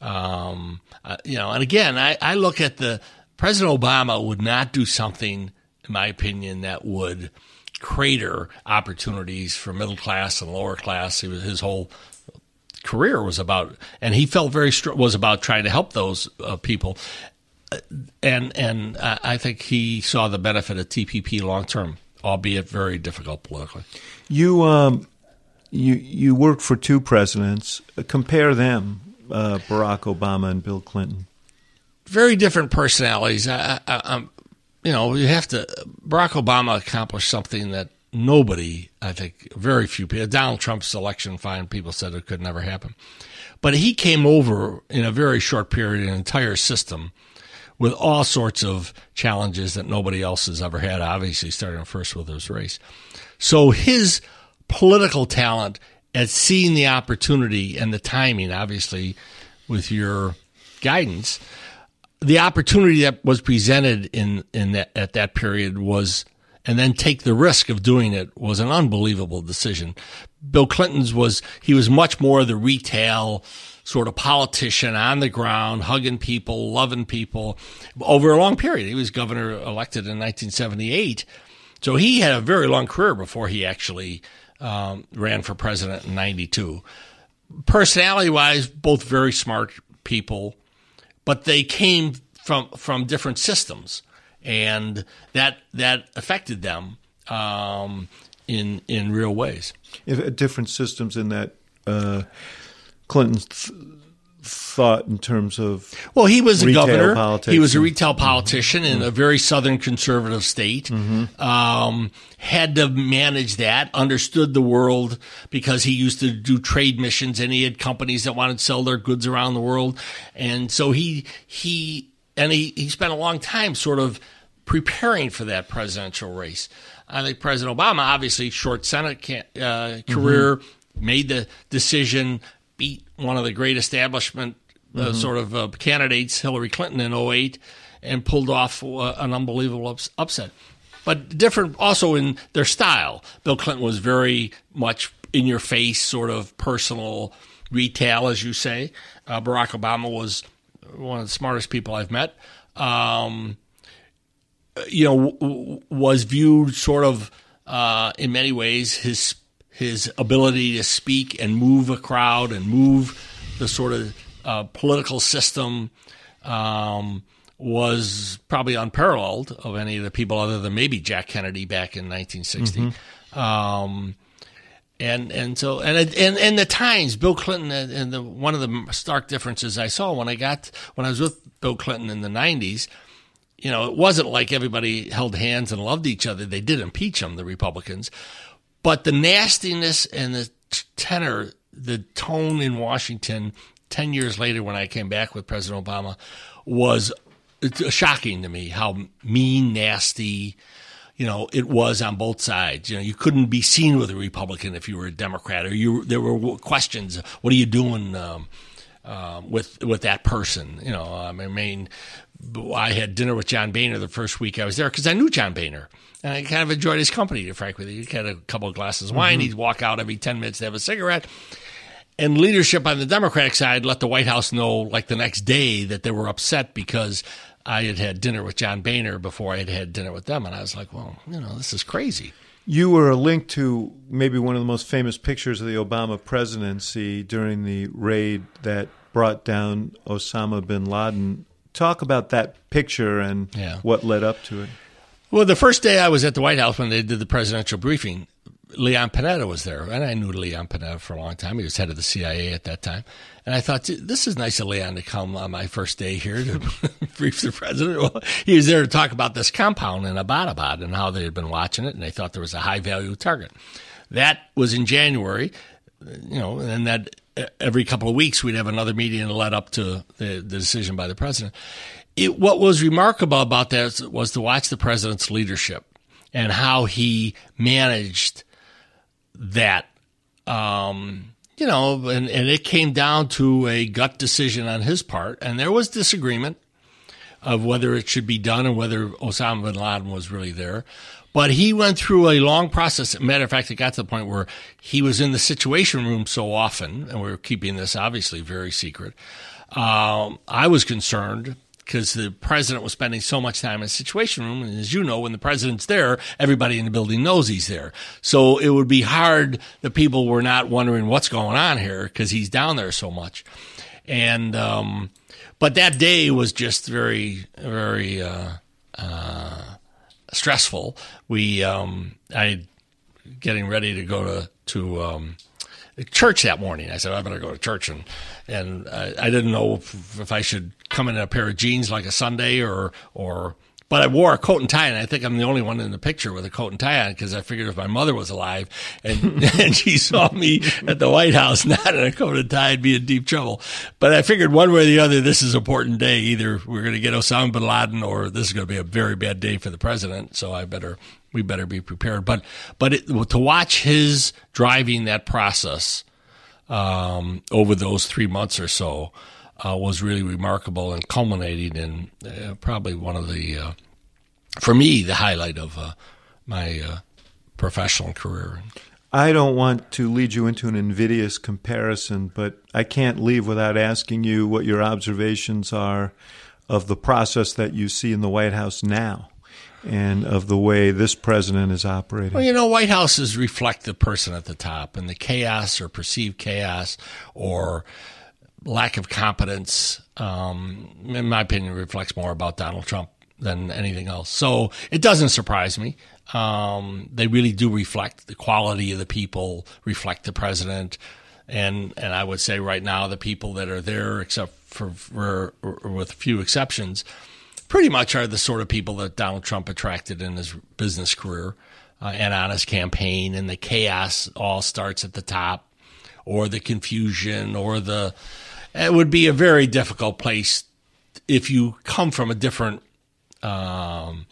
Um, uh, you know, and again, I, I look at the President Obama would not do something, in my opinion, that would crater opportunities for middle class and lower class. He was, his whole career was about, and he felt very str- was about trying to help those uh, people. Uh, And and I think he saw the benefit of TPP long term, albeit very difficult politically. You um, you you worked for two presidents. Compare them, uh, Barack Obama and Bill Clinton. very different personalities. I, I, you know, you have to. Barack Obama accomplished something that nobody, I think, very few people. Donald Trump's election, fine, people said it could never happen, but he came over in a very short period, an entire system with all sorts of challenges that nobody else has ever had. Obviously, starting first with his race. So his political talent at seeing the opportunity and the timing, obviously, with your guidance, the opportunity that was presented in in that at that period was and then take the risk of doing it was an unbelievable decision. Bill Clinton's was he was much more the retail sort of politician on the ground, hugging people, loving people over a long period. He was governor elected in 1978. So he had a very long career before he actually um, ran for president in 92. Personality wise, both very smart people, but they came from from different systems, and that that affected them um, in in real ways. If, different systems in that uh, Clinton th- thought in terms of Well, he was a governor. politics He was a retail politician in a very southern conservative state. Um, had to manage that. Understood the world because he used to do trade missions, and he had companies that wanted to sell their goods around the world. And so he he and he he spent a long time sort of preparing for that presidential race. I think President Obama, obviously, short Senate ca- uh, career, made the decision, beat one of the great establishment uh, sort of uh, candidates, Hillary Clinton, in 08, and pulled off uh, an unbelievable ups- upset. But different also in their style. Bill Clinton was very much in your face, sort of personal retail, as you say. Uh, Barack Obama was one of the smartest people I've met. Um, you know, w- w- was viewed sort of uh, in many ways his his ability to speak and move a crowd and move the sort of uh, political system um, was probably unparalleled of any of the people other than maybe Jack Kennedy back in 1960. Um, and and so and it- and and the times Bill Clinton and and the one of the stark differences I saw when I got when I was with Bill Clinton in the 90s you know, it wasn't like everybody held hands and loved each other. They did impeach him, the Republicans. But the nastiness and the tenor, the tone in Washington 10 years later when I came back with President Obama was shocking to me how mean, nasty, you know, it was on both sides. You know, you couldn't be seen with a Republican if you were a Democrat, or you there were questions. What are you doing um, um, with with that person? You know, I mean, I had dinner with John Boehner the first week I was there because I knew John Boehner. And I kind of enjoyed his company, to frank with you. He had a couple of glasses of wine. Mm-hmm. He'd walk out every 10 minutes to have a cigarette. And leadership on the Democratic side let the White House know, like the next day, that they were upset because I had had dinner with John Boehner before I had had dinner with them. And I was like, well, you know, this is crazy. You were linked to maybe one of the most famous pictures of the Obama presidency during the raid that brought down Osama bin Laden. Talk about that picture and Yeah. what led up to it. Well, the first day I was at the White House when they did the presidential briefing, Leon Panetta was there, and I knew Leon Panetta for a long time. He was head of the CIA at that time, and I thought this is nice of Leon to come on my first day here to brief the president. Well, he was there to talk about this compound in Abbottabad and how they had been watching it, and they thought there was a high value target. That was in January, you know, and that every couple of weeks we'd have another meeting and led up to the, the decision by the president. It, what was remarkable about that was to watch the president's leadership and how he managed that. Um, you know, and, and it came down to a gut decision on his part, and there was disagreement of whether it should be done and whether Osama bin Laden was really there. But he went through a long process. Matter of fact, it got to the point where he was in the situation room so often, and we are keeping this obviously very secret. Um, I was concerned because the president was spending so much time in the situation room. And as you know, when the president's there, everybody in the building knows he's there. So it would be hard that people were not wondering what's going on here because he's down there so much. And, um, but that day was just very, very, uh, uh, stressful. We, um, I, getting ready to go to, to, um, church that morning. I said, I better go to church. And, and I, I didn't know if, if, I should come in a pair of jeans like a Sunday or, or, but I wore a coat and tie, and I think I'm the only one in the picture with a coat and tie on because I figured if my mother was alive and, and she saw me at the White House not in a coat and tie, I'd be in deep trouble. But I figured one way or the other, this is an important day. Either we're going to get Osama bin Laden or this is going to be a very bad day for the president. So I better we better be prepared. But but it, to watch his driving that process um, over those three months or so uh, was really remarkable and culminating in uh, probably one of the uh, for me the highlight of uh, my uh, professional career. I don't want to lead you into an invidious comparison, but I can't leave without asking you what your observations are of the process that you see in the White House now and of the way this president is operating? Well, you know, White Houses reflect the person at the top and the chaos or perceived chaos or lack of competence, um, in my opinion, reflects more about Donald Trump than anything else. So it doesn't surprise me. Um, they really do reflect the quality of the people, reflect the president. And, and I would say right now, the people that are there, except for, for with a few exceptions, pretty much are the sort of people that Donald Trump attracted in his business career uh, and on his campaign. And the chaos all starts at the top, or the confusion, or the. It would be a very difficult place if you come from a different um,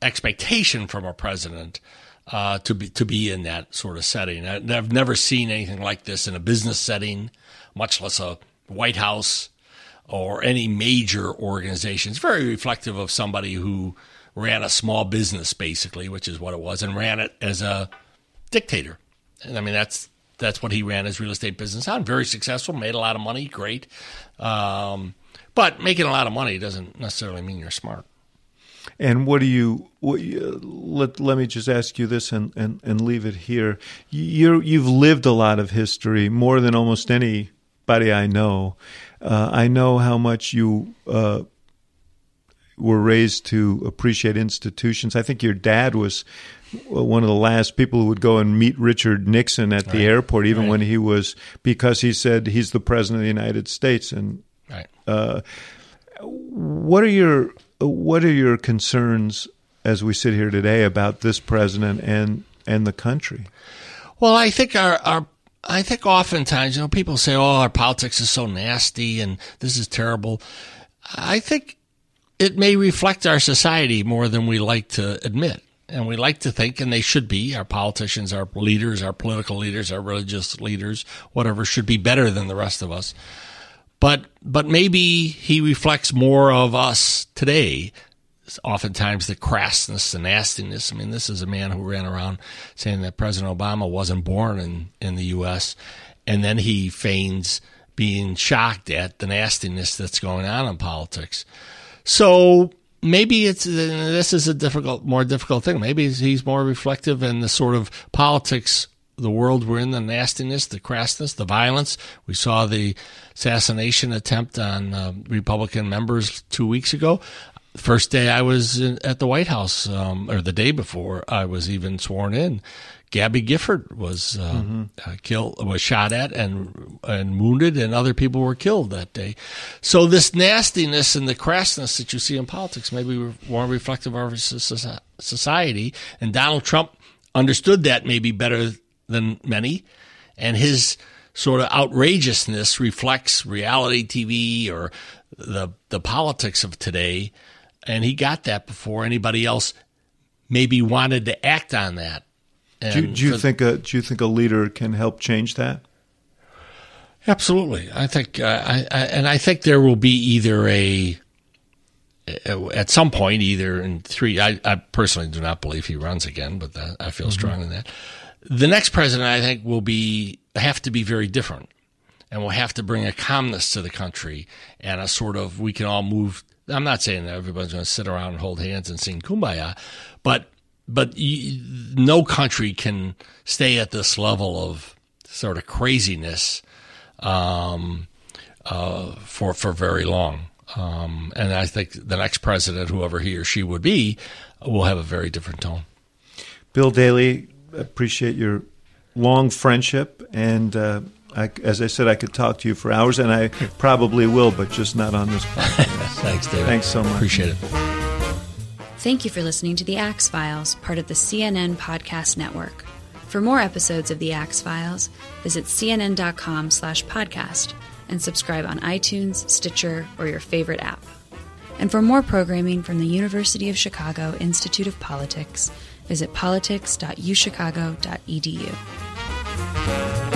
expectation from a president. Uh, to be to be in that sort of setting, I, I've never seen anything like this in a business setting, much less a White House or any major organization. It's very reflective of somebody who ran a small business, basically, which is what it was, and ran it as a dictator. And I mean, that's that's what he ran his real estate business on. Very successful, made a lot of money, great. Um, but making a lot of money doesn't necessarily mean you're smart. And what do you, what you, let let me just ask you this and, and, and leave it here. You you've lived a lot of history more than almost anybody I know. Uh, I know how much you uh, were raised to appreciate institutions. I think your dad was one of the last people who would go and meet Richard Nixon at the right. airport, even right. when he was because he said he's the president of the United States. And right. uh, what are your what are your concerns as we sit here today about this president and and the country? Well, I think our our I think oftentimes, you know, people say, "Oh, our politics is so nasty and this is terrible." I think it may reflect our society more than we like to admit. And we like to think, and they should be, our politicians, our leaders, our political leaders, our religious leaders, whatever, should be better than the rest of us. But, but maybe he reflects more of us today oftentimes the crassness, the nastiness. I mean, this is a man who ran around saying that President Obama wasn't born in, in the U.S., and then he feigns being shocked at the nastiness that's going on in politics. So maybe it's this is a difficult, more difficult thing. Maybe he's more reflective in the sort of politics the world we're in, the nastiness, the crassness, the violence. We saw the assassination attempt on uh, Republican members two weeks ago first day I was in, at the White House, um, or the day before I was even sworn in, Gabby Gifford was uh, mm-hmm. uh, killed, was shot at and and wounded, and other people were killed that day. So this nastiness and the crassness that you see in politics maybe more reflective of our society. And Donald Trump understood that maybe better than many, and his sort of outrageousness reflects reality TV or the the politics of today. And he got that before anybody else maybe wanted to act on that do, you, do you think a do you think a leader can help change that? Absolutely, I think, uh, I, I, and I think there will be either a at some point, either in three. I, I personally do not believe he runs again, but that, I feel mm-hmm. strong in that. The next president, I think, will be have to be very different, and will have to bring a calmness to the country and a sort of we can all move. I'm not saying that everybody's going to sit around and hold hands and sing kumbaya, but but no country can stay at this level of sort of craziness um, uh, for for very long. Um, and I think the next president, whoever he or she would be, will have a very different tone. Bill Daley, appreciate your long friendship, and uh, I, as I said, I could talk to you for hours, and I probably will, but just not on this podcast. Thanks, David. Thanks so much. Appreciate it. Thank you for listening to The Axe Files, part of the CNN Podcast Network. For more episodes of The Axe Files, visit cnn.com slash podcast and subscribe on iTunes, Stitcher, or your favorite app. And for more programming from the University of Chicago Institute of Politics, visit politics.uchicago.edu.